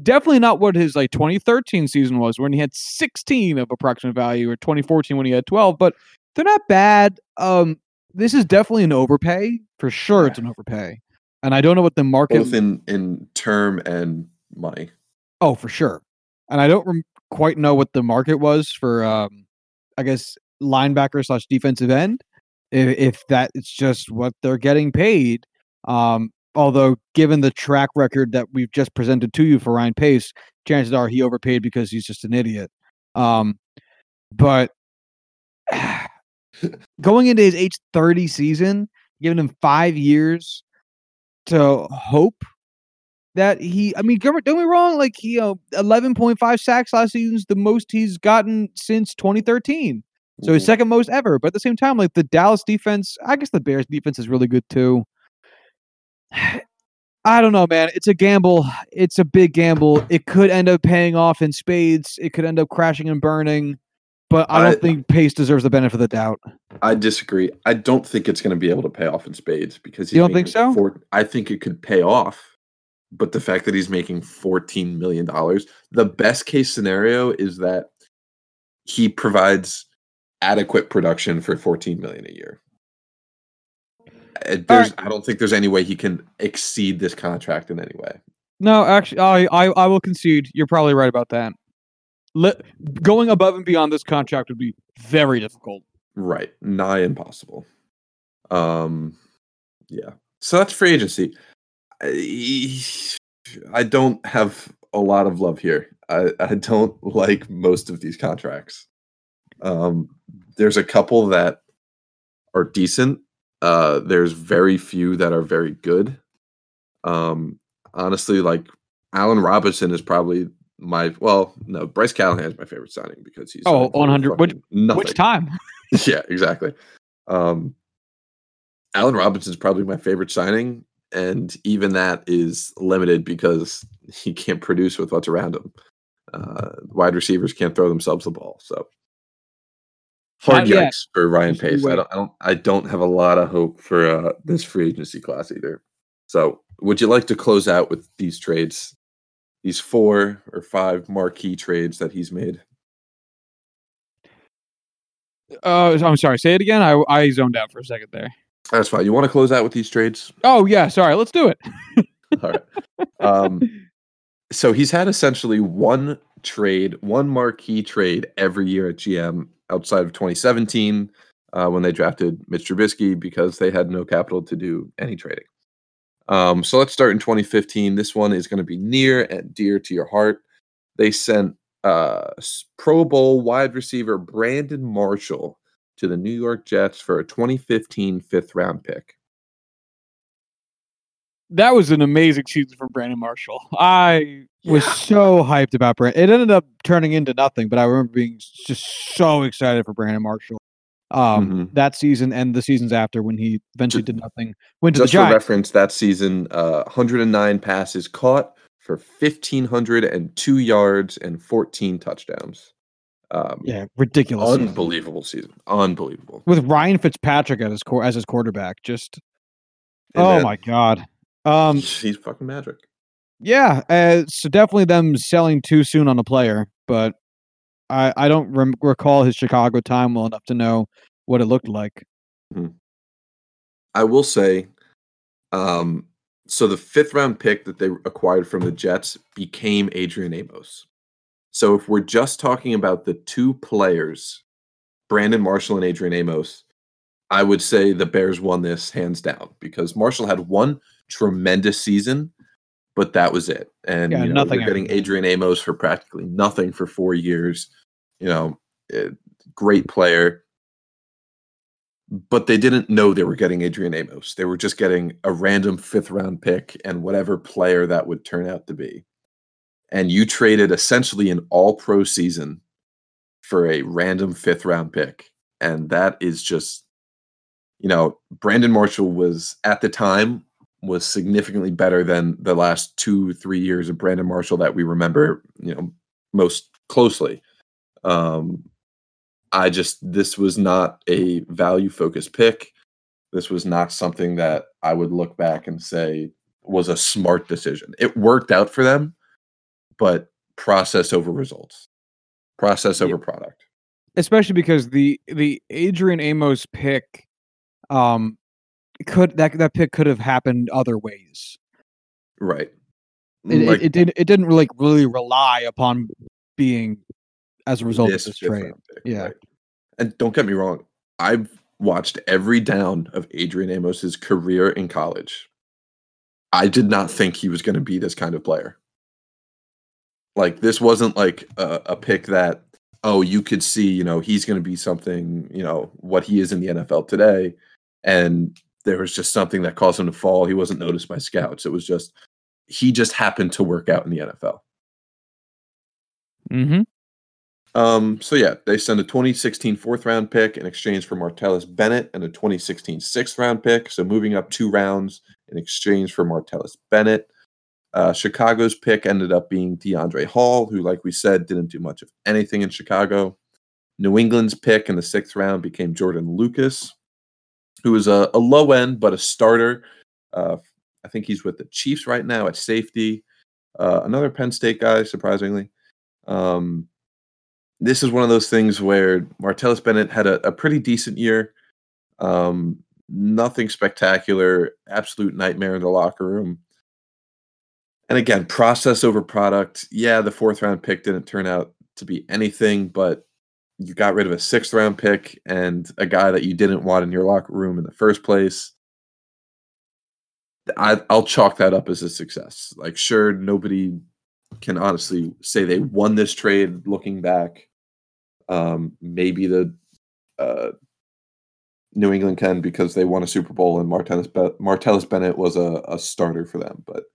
Speaker 1: Definitely not what his like 2013 season was, when he had 16 of approximate value, or 2014 when he had 12. But they're not bad. Um, this is definitely an overpay for sure. It's an overpay, and I don't know what the market.
Speaker 2: both in in term and money.
Speaker 1: Oh, for sure. And I don't rem- quite know what the market was for. Um, I guess linebacker slash defensive end. If, if that it's just what they're getting paid. Um, although given the track record that we've just presented to you for Ryan Pace, chances are he overpaid because he's just an idiot. Um, but going into his age 30 season, giving him five years to hope that he I mean don't get me wrong, like he uh, 11.5 sacks last season's the most he's gotten since 2013. So his
Speaker 2: Mhm.
Speaker 1: second most ever. But at the same time, like the Dallas defense, I guess the Bears defense is really good too. I don't know, man. It's a gamble. It's a big gamble. It could end up paying off in spades. It could end up crashing and burning. But I don't
Speaker 2: I-
Speaker 1: think Pace deserves the benefit of the doubt.
Speaker 2: I disagree. I don't think it's going to be able to pay off in spades because he's
Speaker 1: You don't think so?
Speaker 2: Four, I think it could pay off, but the fact that he's making fourteen million dollars, the best case scenario is that he provides adequate production for fourteen million a year. Uh, There's, I don't think there's any way he can exceed this contract in any way.
Speaker 1: No, actually, I, I I will concede. You're probably right about that. Let, going above and beyond this contract would be very difficult.
Speaker 2: Right. Nigh impossible. Um yeah. So that's free agency. I, I don't have a lot of love here. I, I don't like most of these contracts. Um there's a couple that are decent. Uh there's very few that are very good. Um honestly like Allen Robinson is probably my well, no, Bryce Callahan is my favorite signing because he's
Speaker 1: Oh, 100 which- Which time?
Speaker 2: yeah, exactly. Um, Allen Robinson's probably my favorite signing, and even that is limited because he can't produce with what's around him. Uh, wide receivers can't throw themselves the ball, so hard
Speaker 1: yeah.
Speaker 2: yikes for Ryan Pace. I don't, I don't, I don't have a lot of hope for uh, this free agency class either. So, would you like to close out with these trades? These four or five marquee trades that he's made.
Speaker 1: Uh, I'm sorry. Say it again. I I zoned out for a second there.
Speaker 2: That's fine. You want to close out with these trades?
Speaker 1: Oh yeah, sorry. Let's do it.
Speaker 2: All right. Um, so he's had essentially one trade, one marquee trade every year at GM outside of 2017 uh, when they drafted Mitch Trubisky because they had no capital to do any trading. Um, so let's start in 2015. This one is going to be near and dear to your heart. They sent uh, Pro Bowl wide receiver Brandon Marshall to the New York Jets for a 2015 fifth round pick.
Speaker 1: That was an amazing season for Brandon Marshall. I was so hyped about Brandon. It ended up turning into nothing, but I remember being just so excited for Brandon Marshall. Um,
Speaker 2: Mhm.
Speaker 1: that season and the seasons after when he eventually did nothing. Went to
Speaker 2: Just
Speaker 1: the
Speaker 2: for
Speaker 1: Giants.
Speaker 2: reference, that season, uh, 109 passes caught for 1,502 yards and 14 touchdowns. Um,
Speaker 1: Yeah, ridiculous.
Speaker 2: unbelievable season. Unbelievable.
Speaker 1: With Ryan Fitzpatrick as his core as his quarterback, just
Speaker 2: And
Speaker 1: oh
Speaker 2: then
Speaker 1: my god. Um,
Speaker 2: he's fucking magic.
Speaker 1: yeah, uh, so definitely them selling too soon on a player, but I I don't rem- recall his Chicago time well enough to know what it looked like.
Speaker 2: I will say, um, so the fifth round pick that they acquired from the Jets became Adrian Amos. So if we're just talking about the two players, Brandon Marshall and Adrian Amos, I would say the Bears won this hands down because Marshall had one tremendous season, but that was it. And
Speaker 1: Yeah,
Speaker 2: you know,
Speaker 1: nothing
Speaker 2: getting. Adrian Amos for practically nothing for four years. You know, eh, great player but they didn't know they were getting Adrian Amos. They were just getting a random fifth round pick and whatever player that would turn out to be. And you traded essentially an all pro season for a random fifth round pick. And that is just, you know, Brandon Marshall was at the time was significantly better than the last two, three years of Brandon Marshall that we remember, you know, most closely. Um, I just this was not a value focused pick. This was not something that I would look back and say was a smart decision. It worked out for them, but process over results. Process
Speaker 1: Yeah.
Speaker 2: over product.
Speaker 1: especially because the the Adrian Amos pick um could that that pick could have happened other ways.
Speaker 2: Right.
Speaker 1: It,
Speaker 2: Like
Speaker 1: it, it didn't it didn't really really rely upon being as a result of
Speaker 2: this
Speaker 1: this trade.
Speaker 2: pick,
Speaker 1: Yeah.
Speaker 2: right. And don't get me wrong, I've watched every down of Adrian Amos's career in college. I did not think he was going to be this kind of player. Like this wasn't like a, a pick that oh you could see you know he's going to be something you know what he is in the NFL today, and there was just something that caused him to fall. He wasn't noticed by scouts. It was just he just happened to work out in the NFL.
Speaker 1: Mm-hmm.
Speaker 2: Um, so yeah, they send a 2016 fourth round pick in exchange for Martellus Bennett and a 2016 sixth round pick. So moving up two rounds in exchange for Martellus Bennett. Uh, Chicago's pick ended up being Deiondre' Hall, who, like we said, didn't do much of anything in Chicago. New England's pick in the sixth round became Jordan Lucas, who is a, a low end but a starter. Uh, I think he's with the Chiefs right now at safety. Uh, another Penn State guy, surprisingly. Um, this is one of those things where Martellus Bennett had a, a pretty decent year. Um, nothing spectacular, absolute nightmare in the locker room. And again, process over product. Yeah, the fourth round pick didn't turn out to be anything, but you got rid of a sixth round pick and a guy that you didn't want in your locker room in the first place. I, I'll chalk that up as a success. Like, sure, nobody can honestly say they won this trade looking back. Um, maybe the uh, New England can because they won a Super Bowl and Martellus, Be- Martellus Bennett was a, a starter for them, but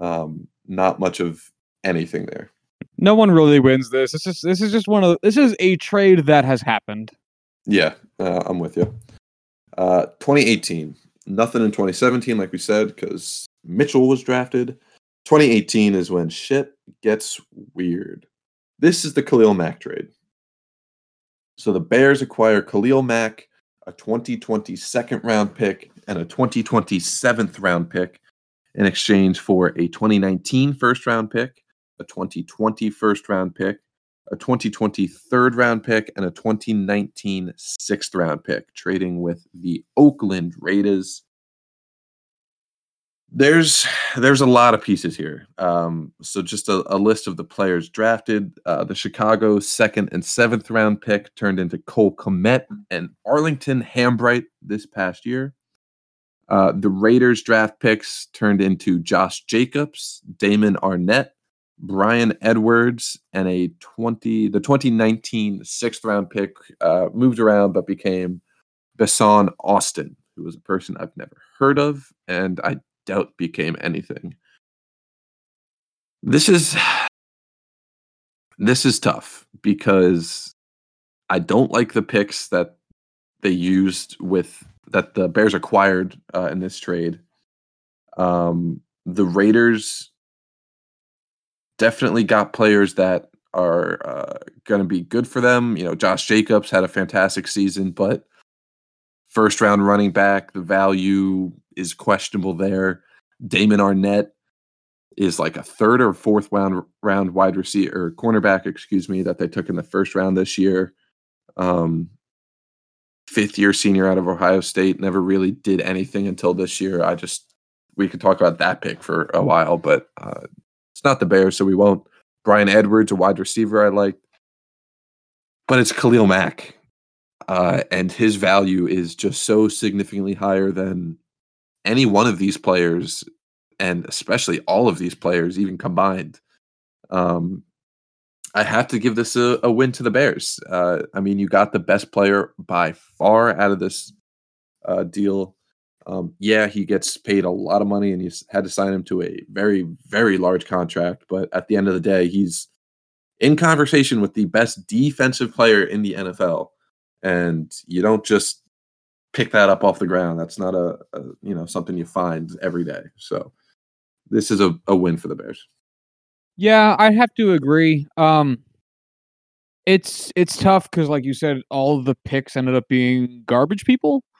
Speaker 2: um, not much of anything there.
Speaker 1: No one really wins this. This is this is just one of the, this is a trade that has happened.
Speaker 2: Yeah, uh, I'm with you. Uh, 2018, nothing in 2017, like we said, because Mitchell was drafted. 2018 is when shit gets weird. This is the Khalil Mack trade. So the Bears acquire Khalil Mack, a 2020 second round pick, and a 2020 seventh round pick in exchange for a 2019 first round pick, a 2020 first round pick, a 2020 third round pick, and a 2019 sixth round pick, trading with the Oakland Raiders there's there's a lot of pieces here. Um, so just a, a, list of the players drafted. Uh, the Chicago second and seventh round pick turned into Cole Kmet and Arlington Hambright this past year. Uh, the Raiders draft picks turned into Josh Jacobs, Damon Arnette, Bryan Edwards, and a 20 the 2019 sixth round pick uh, moved around but became Besson Austin, who was a person I've never heard of, and I doubt became anything. This is this is tough because I don't like the picks that they used with that the Bears acquired uh, in this trade. Um, the Raiders definitely got players that are uh, going to be good for them. You know, Josh Jacobs had a fantastic season, but first round running back, the value is questionable there. Damon Arnette is like a third or fourth round round wide receiver or cornerback, excuse me, that they took in the first round this year. Um, fifth year senior out of Ohio State, never really did anything until this year. I just we could talk about that pick for a while, but uh, it's not the Bears, so we won't. Bryan Edwards, a wide receiver, I like, but it's Khalil Mack, uh, and his value is just so significantly higher than any one of these players, and especially all of these players, even combined. Um, I have to give this a, a win to the Bears. Uh, I mean, you got the best player by far out of this uh, deal. Um, yeah, he gets paid a lot of money, and you had to sign him to a very, very large contract. But at the end of the day, he's in conversation with the best defensive player in the NFL, and you don't just pick that up off the ground. That's not a, a you know something you find every day. So this is a, a win for the Bears.
Speaker 1: Yeah, I have to agree. Um, it's it's tough because, like you said, all the picks ended up being garbage people.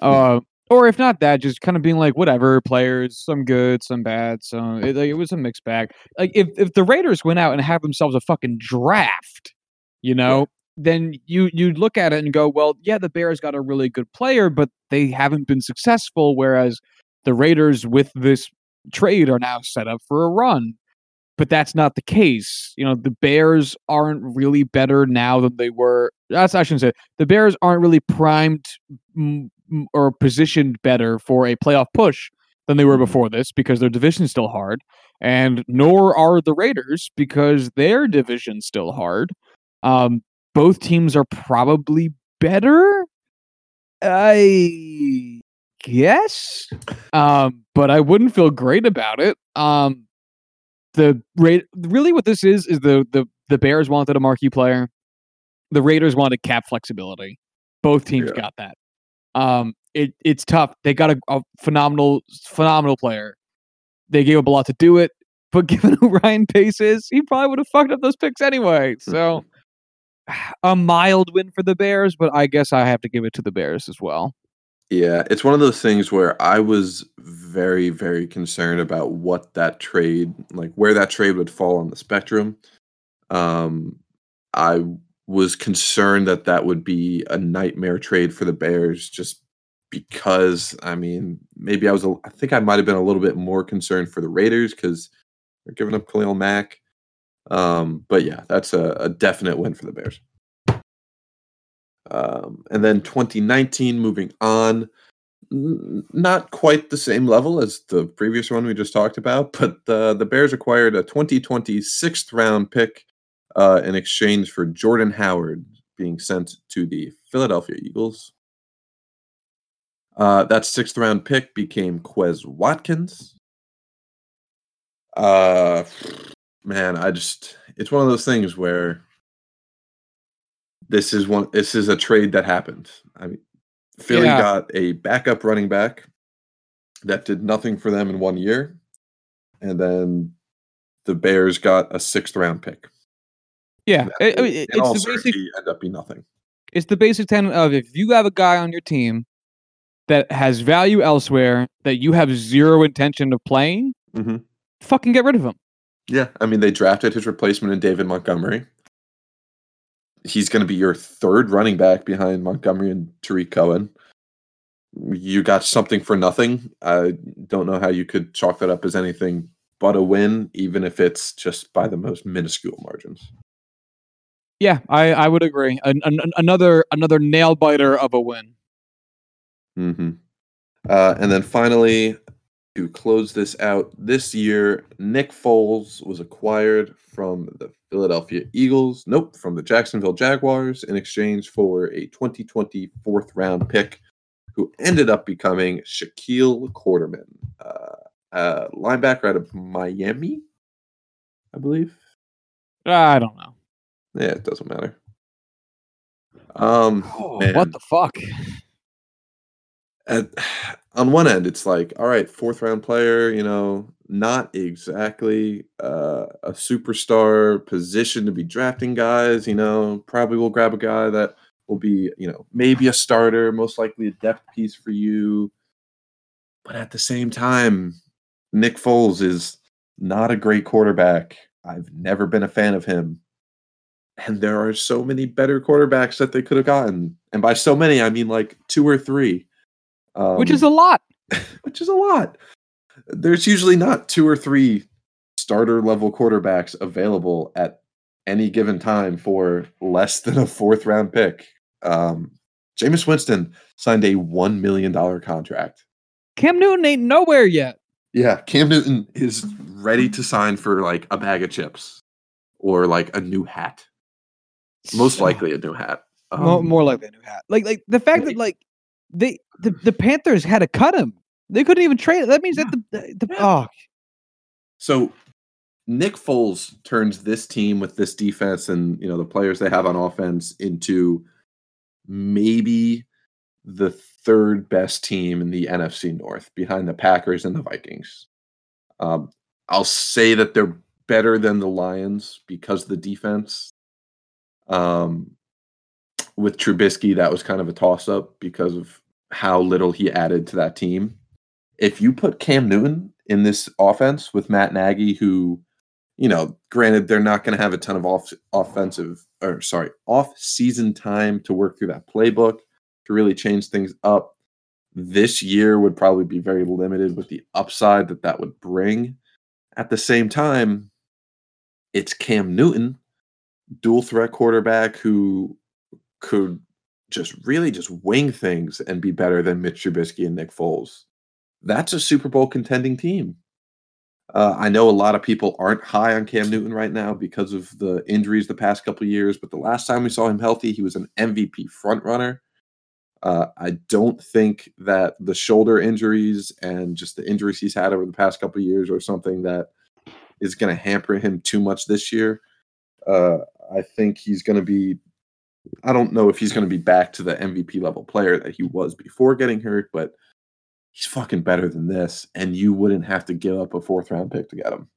Speaker 1: Uh, or if not that, just kind of being like whatever players, some good, some bad. So it, like, it was a mixed bag. Like if if the Raiders went out and have themselves a fucking draft, you know, then you you look at it and go, well, yeah, the Bears got a really good player, but they haven't been successful. Whereas the Raiders with this trade are now set up for a run. but that's not the case. You know, the Bears aren't really better now than they were. That's I shouldn't say the Bears aren't really primed or positioned better for a playoff push than they were
Speaker 2: Mhm.
Speaker 1: before this because their division's still hard, and nor are the Raiders because their division's still hard. Um, both teams are probably better. I guess. Um, but I wouldn't feel great about it. Um, the rate really what this is is the the the Bears wanted a marquee player. The Raiders wanted cap flexibility. Both teams
Speaker 2: Yeah.
Speaker 1: got that. Um, it it's tough. They got a, a phenomenal phenomenal player. They gave up a lot to do it, but given who Ryan Pace is, he probably would have fucked up those picks anyway. So a mild win for the Bears, but I guess I have to give it to the Bears as well.
Speaker 2: Yeah, it's one of those things where I was very, very concerned about what that trade, like where that trade would fall on the spectrum. Um, I was concerned that that would be a nightmare trade for the Bears, just because. I mean, maybe I was. a- I think I might have been a little bit more concerned for the Raiders because they're giving up Khalil Mack. Um, but yeah, that's a, a definite win for the Bears. Um, and then 2019, moving on, n- not quite the same level as the previous one we just talked about, but uh, the Bears acquired a 2020 sixth round pick uh, in exchange for Jordan Howard being sent to the Philadelphia Eagles. Uh, that sixth round pick became Quez Watkins. Uh, man, I just, it's one of those things where this is one this is a trade that happened. I mean Philly
Speaker 1: Yeah.
Speaker 2: got a backup running back that did nothing for them in one year. And then the Bears got a sixth round pick.
Speaker 1: Yeah,
Speaker 2: That
Speaker 1: I- mean, it- it's the basic
Speaker 2: end up being nothing.
Speaker 1: it's the basic tenet of if you have a guy on your team that has value elsewhere that you have zero intention of playing,
Speaker 2: hmm
Speaker 1: fucking get rid of him.
Speaker 2: Yeah, I mean they drafted his replacement in David Montgomery. He's going to be your third running back behind Montgomery and Tarik Cohen. You got something for nothing. I don't know how you could chalk that up as anything but a win, even if it's just by the most minuscule margins.
Speaker 1: Yeah, I, I would agree. An, an, an- another another nail biter of a win.
Speaker 2: hmm Uh, and then finally, to close this out this year, Nick Foles was acquired from the Philadelphia Eagles. Nope, from the Jacksonville Jaguars in exchange for a 2020 fourth round pick, who ended up becoming Shaquille Quarterman, uh, uh, linebacker out of Miami, I believe.
Speaker 1: I don't know.
Speaker 2: Yeah, it doesn't matter. Um, man.
Speaker 1: what the fuck?
Speaker 2: At, on one end, it's like, all right, fourth round player, you know, not exactly uh, a superstar position to be drafting guys. You know, probably will grab a guy that will be, you know, maybe a starter, most likely a depth piece for you. But at the same time, Nick Foles is not a great quarterback. I've never been a fan of him. And there are so many better quarterbacks that they could have gotten. And by so many, I mean like two or three. Um,
Speaker 1: Which is a lot.
Speaker 2: which is a lot. There's usually not two or three starter level quarterbacks available at any given time for less than a fourth round pick. Um, Jameis Winston signed a $1 million contract.
Speaker 1: Cam Newton ain't nowhere yet.
Speaker 2: Yeah, Cam Newton is ready to sign for like a bag of chips or like a new hat. Most likely a new hat.
Speaker 3: more,
Speaker 2: Um,
Speaker 3: more likely a new hat. Like like the fact that like they the, the Panthers had to cut him. They couldn't even trade. That means that the, the, the oh
Speaker 2: So Nick Foles turns this team with this defense and you know the players they have on offense into maybe the third best team in the NFC North behind the Packers and the Vikings. Um, I'll say that they're better than the Lions because of the defense. Um, with Trubisky, that was kind of a toss up because of how little he added to that team. If you put Cam Newton in this offense with Matt Nagy, who, you know, granted they're not going to have a ton of off offensive or sorry off season time to work through that playbook to really change things up. This year would probably be very limited with the upside that that would bring. At the same time, it's Cam Newton, dual threat quarterback who could just really just wing things and be better than Mitch Trubisky and Nick Foles. That's a Super Bowl contending team. Uh, I know a lot of people aren't high on Cam Newton right now because of the injuries the past couple years, but the last time we saw him healthy, he was an MVP frontrunner. Uh, I don't think that the shoulder injuries and just the injuries he's had over the past couple years are something that is going to hamper him too much this year. Uh, I think he's going to be. I don't know if he's going to be back to the MVP level player that he was before getting hurt, but he's fucking better than this, and you wouldn't have to give up a fourth round pick to get him.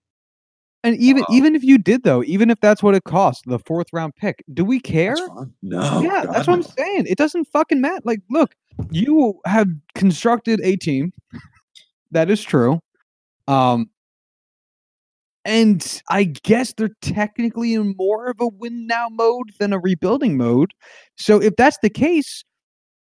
Speaker 3: And even even if you did though, even if that's what it costs, the fourth round pick, do we care?
Speaker 2: No.
Speaker 3: yeah, that's what I'm saying. It doesn't fucking matter. Like, look, you have constructed a team. that is true. Um and I guess they're technically in more of a win now mode than a rebuilding mode. So if that's the case,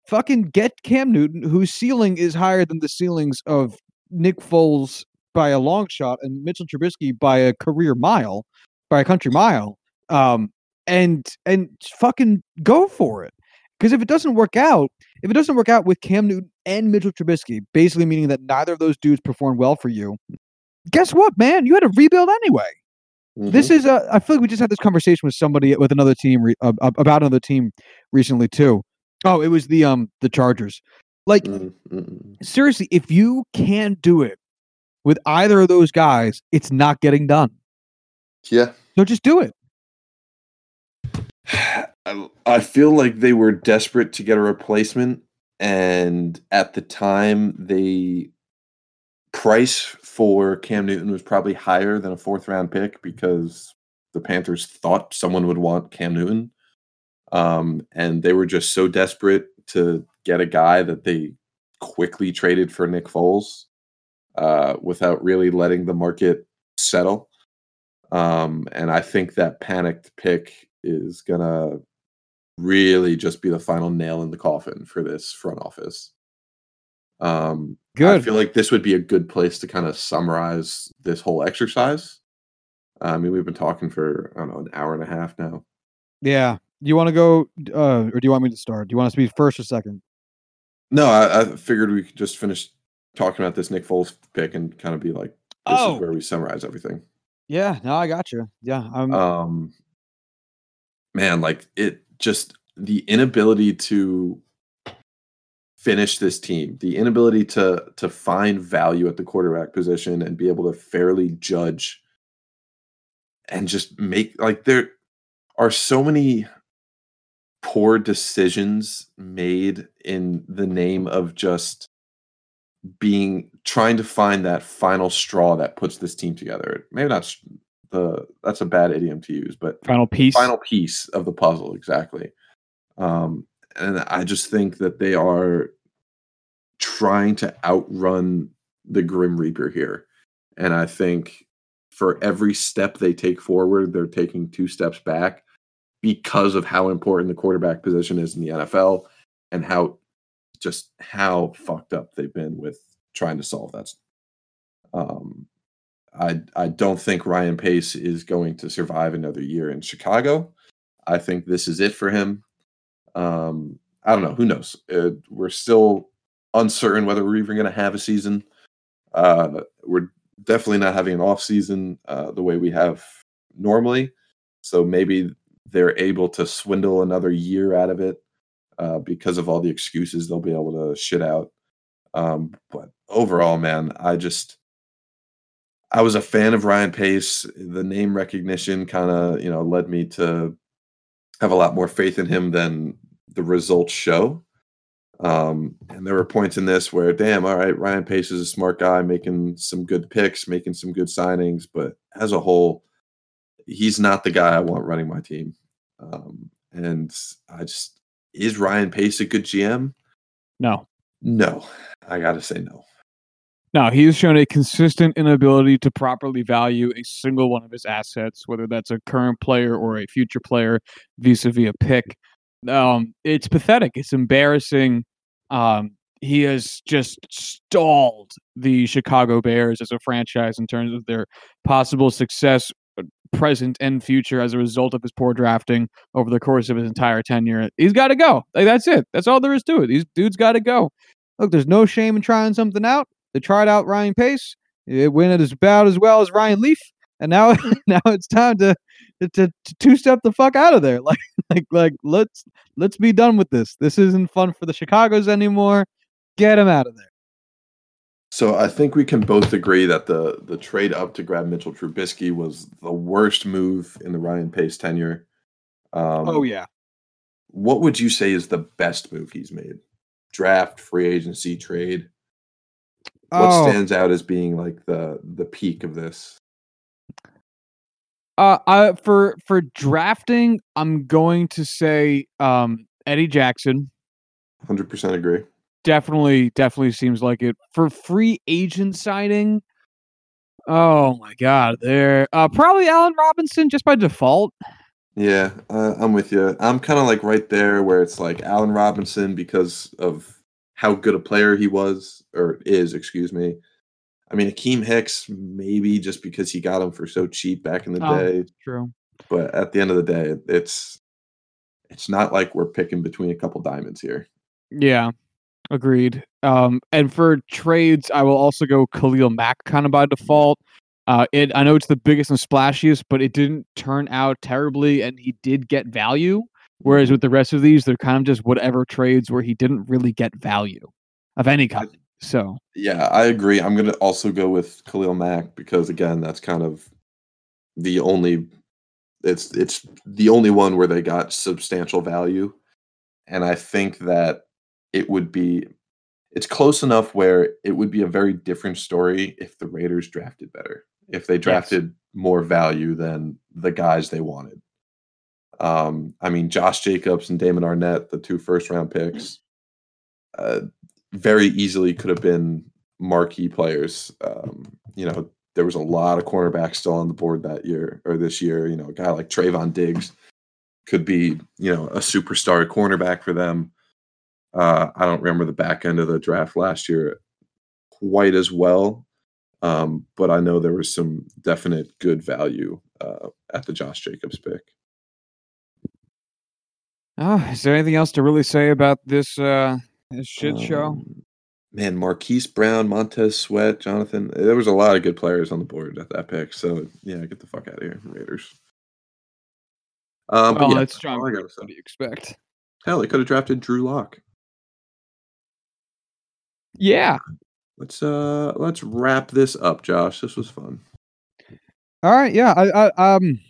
Speaker 3: fucking get Cam Newton, whose ceiling is higher than the ceilings of Nick Foles by a long shot and Mitchell Trubisky by a career mile, by a country mile. Um, and and fucking go for it. Because if it doesn't work out, if it doesn't work out with Cam Newton and Mitchell Trubisky, basically meaning that neither of those dudes performed well for you, guess what, man? You had to rebuild anyway. This is a. I feel like we just had this conversation with somebody with another team re, uh, about another team recently too. Oh, it was the um the Chargers. Like
Speaker 2: Mhm, mhm.
Speaker 3: seriously, if you can't do it with either of those guys, it's not getting done.
Speaker 2: yeah.
Speaker 3: So just do it.
Speaker 2: I, I feel like they were desperate to get a replacement, and at the time, the price for Cam Newton was probably higher than a fourth round pick because the Panthers thought someone would want Cam Newton, um, and they were just so desperate to get a guy that they quickly traded for Nick Foles uh, without really letting the market settle. Um, and I think that panicked pick is gonna really just be the final nail in the coffin for this front office. Um, I feel like this would be a good place to kind of summarize this whole exercise. I mean, we've been talking for I don't know an hour and a half now.
Speaker 3: Yeah. Do you want to go, uh, or do you want me to start? Do you want us to be first or second?
Speaker 2: No, I, I figured we could just finish talking about this Nick Foles pick and kind of be like, this
Speaker 3: Oh.
Speaker 2: is where we summarize everything.
Speaker 3: Yeah. No, I got you. Yeah. I'm.
Speaker 2: um man like it just the inability to finish this team. The inability to to find value at the quarterback position and be able to fairly judge and just make like there are so many poor decisions made in the name of just being trying to find that final straw that puts this team together. Maybe not the that's a bad idiom to use but
Speaker 1: Final piece.
Speaker 2: final piece of the puzzle exactly. Um and i just think that they are trying to outrun the grim reaper here and i think for every step they take forward they're taking two steps back because of how important the quarterback position is in the nfl and how just how fucked up they've been with trying to solve that um I I don't think Ryan Pace is going to survive another year in Chicago. I think this is it for him. Um, I don't know. Who knows? Uh, we're still uncertain whether we're even going to have a season. Uh, we're definitely not having an off season uh, the way we have normally. So maybe they're able to swindle another year out of it uh, because of all the excuses they'll be able to shit out. Um, but overall, man, I just I was a fan of Ryan Pace. The name recognition kind of, you know, led me to have a lot more faith in him than the results show. Um, and there were points in this where, damn, all right, Ryan Pace is a smart guy, making some good picks, making some good signings, but as a whole, he's not the guy I want running my team. Um, and I just is Ryan Pace a good GM?
Speaker 1: No.
Speaker 2: No, I got to say no.
Speaker 1: Now, he has shown a consistent inability to properly value a single one of his assets, whether that's a current player or a future player vis-a-vis a pick. Um, it's pathetic. It's embarrassing. Um, he has just stalled the Chicago Bears as a franchise in terms of their possible success, uh, present and future as a result of his poor drafting over the course of his entire tenure. He's got to go. Like that's it. That's all there is to it. These dudes got to go.
Speaker 3: Look, there's no shame in trying something out. They tried out Ryan Pace. It went as about as well as Ryan Leaf, and now now it's time to to, to two step the fuck out of there. Like like like let's let's be done with this. This isn't fun for the Chicago's anymore. Get him out of there.
Speaker 2: So I think we can both agree that the the trade up to grab Mitchell Trubisky was the worst move in the Ryan Pace tenure. Um,
Speaker 3: Oh yeah.
Speaker 2: What would you say is the best move he's made? Draft, free agency, trade. What
Speaker 3: Oh,
Speaker 2: stands out as being like the the peak of this?
Speaker 1: Uh, I, for for drafting, I'm going to say um, Eddie Jackson.
Speaker 2: Hundred percent agree.
Speaker 1: Definitely, definitely seems like it. For free agent signing, oh my god, there uh, probably Allen Robinson just by default.
Speaker 2: Yeah, uh, I'm with you. I'm kind of like right there where it's like Allen Robinson because of how good a player he was or is, excuse me. I mean, Akiem Hicks maybe just because he got him for so cheap back in the
Speaker 1: Oh.
Speaker 2: day,
Speaker 1: True.
Speaker 2: but at the end of the day, it's it's not like we're picking between a couple diamonds here.
Speaker 1: Yeah, agreed. Um, and for trades, I will also go Khalil Mack kind of by default. Uh, it I know it's the biggest and splashiest, but it didn't turn out terribly, and he did get value. Whereas with the rest of these, they're kind of just whatever trades where he didn't really get value of any kind. So
Speaker 2: Yeah, I agree. I'm gonna also go with Khalil Mack because again, that's kind of the only it's it's the only one where they got substantial value. And I think that it would be it's close enough where it would be a very different story if the Raiders drafted better. If they drafted more value than the guys they wanted. Um, I mean Josh Jacobs and Damon Arnette, the two first round picks. Uh, very easily could have been marquee players. Um, you know, there was a lot of cornerbacks still on the board that year or this year. You know, a guy like Trevon Diggs could be, you know, a superstar cornerback for them. Uh, I don't remember the back end of the draft last year quite as well, um, but I know there was some definite good value uh, at the Josh Jacobs pick.
Speaker 1: Oh, is there anything else to really say about this uh this shit show?
Speaker 2: Um, Man, Marquise Brown, Montez Sweat, Jonathan. There was a lot of good players on the board at that pick. So yeah, get the fuck out of here, Raiders. Um, but
Speaker 1: well,
Speaker 2: yeah,
Speaker 1: it's Jon
Speaker 2: all I
Speaker 1: Gruden.
Speaker 2: gotta
Speaker 1: What do you expect?
Speaker 2: Hell, they could have drafted Drew Lock.
Speaker 1: Yeah.
Speaker 2: Let's uh let's wrap this up, Josh. This was fun.
Speaker 3: All right, yeah. I, I um,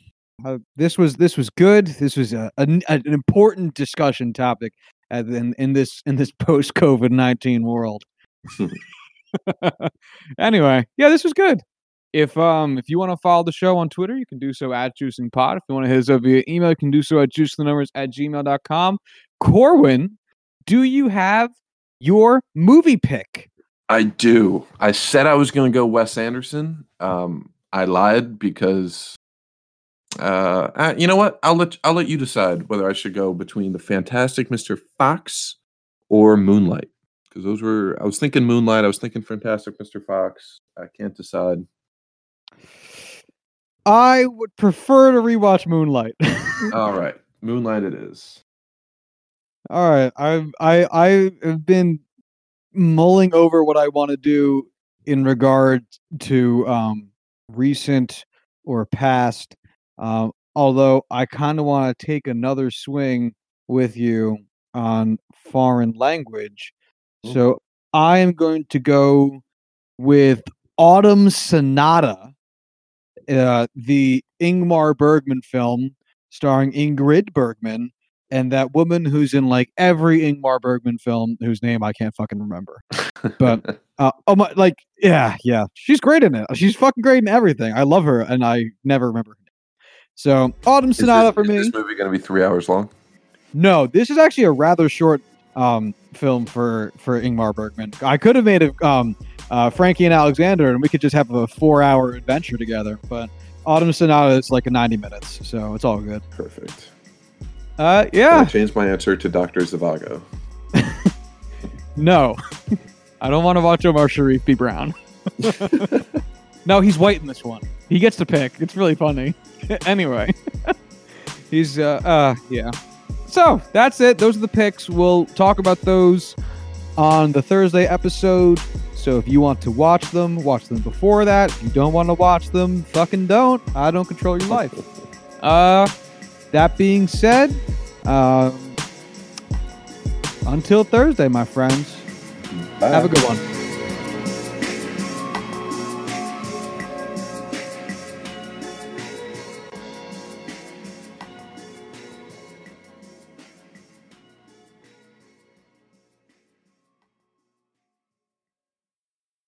Speaker 3: uh, this was this was good. This was a, an an important discussion topic in in this in this post COVID nineteen world.
Speaker 1: anyway, yeah, this was good. If um if you want to follow the show on Twitter, you can do so at Juicing Pod. If you want to hit us up via email, you can do so at juicethenumbers at gmail.com. Corwin, do you have your movie pick?
Speaker 2: I do. I said I was going to go Wes Anderson. Um, I lied because, uh, uh, you know what? I'll let I'll let you decide whether I should go between the Fantastic Mr. Fox or Moonlight. Because those were I was thinking Moonlight. I was thinking Fantastic Mr. Fox. I can't decide.
Speaker 3: I would prefer to rewatch Moonlight.
Speaker 2: All right, Moonlight it is.
Speaker 3: All right, I've I I have been mulling over what I want to do in regard to um recent or past. Um, although I kind of want to take another swing with you on foreign language, so I am going to go with Autumn Sonata, uh, the Ingmar Bergman film starring Ingrid Bergman and that woman who's in like every Ingmar Bergman film whose name I can't fucking remember. But- Uh, oh my, like yeah, yeah, she's great in it. She's fucking great in everything. I love her, and I never remember. So Autumn
Speaker 2: Is
Speaker 3: Sonata
Speaker 2: this-
Speaker 3: for
Speaker 2: is
Speaker 3: me.
Speaker 2: this movie going to be three hours long?
Speaker 3: No, this is actually a rather short um film for for Ingmar Bergman. I could have made it um uh, Fanny and Alexander, and we could just have a four hour adventure together. But Autumn Sonata is like a ninety minutes, so it's all good.
Speaker 2: Perfect.
Speaker 3: Uh, yeah.
Speaker 2: I changed my answer to Doctor Zhivago.
Speaker 1: No. I don't want to watch Omar Sharif be brown. no, he's white in this one. He gets to pick. It's really funny. anyway, he's uh, uh yeah. So that's it. Those are the picks. We'll talk about those on the Thursday episode. So if you want to watch them, watch them before that. If you don't want to watch them, fucking don't. I don't control your life. Uh, that being said, um, until Thursday, my friends. Have a good one.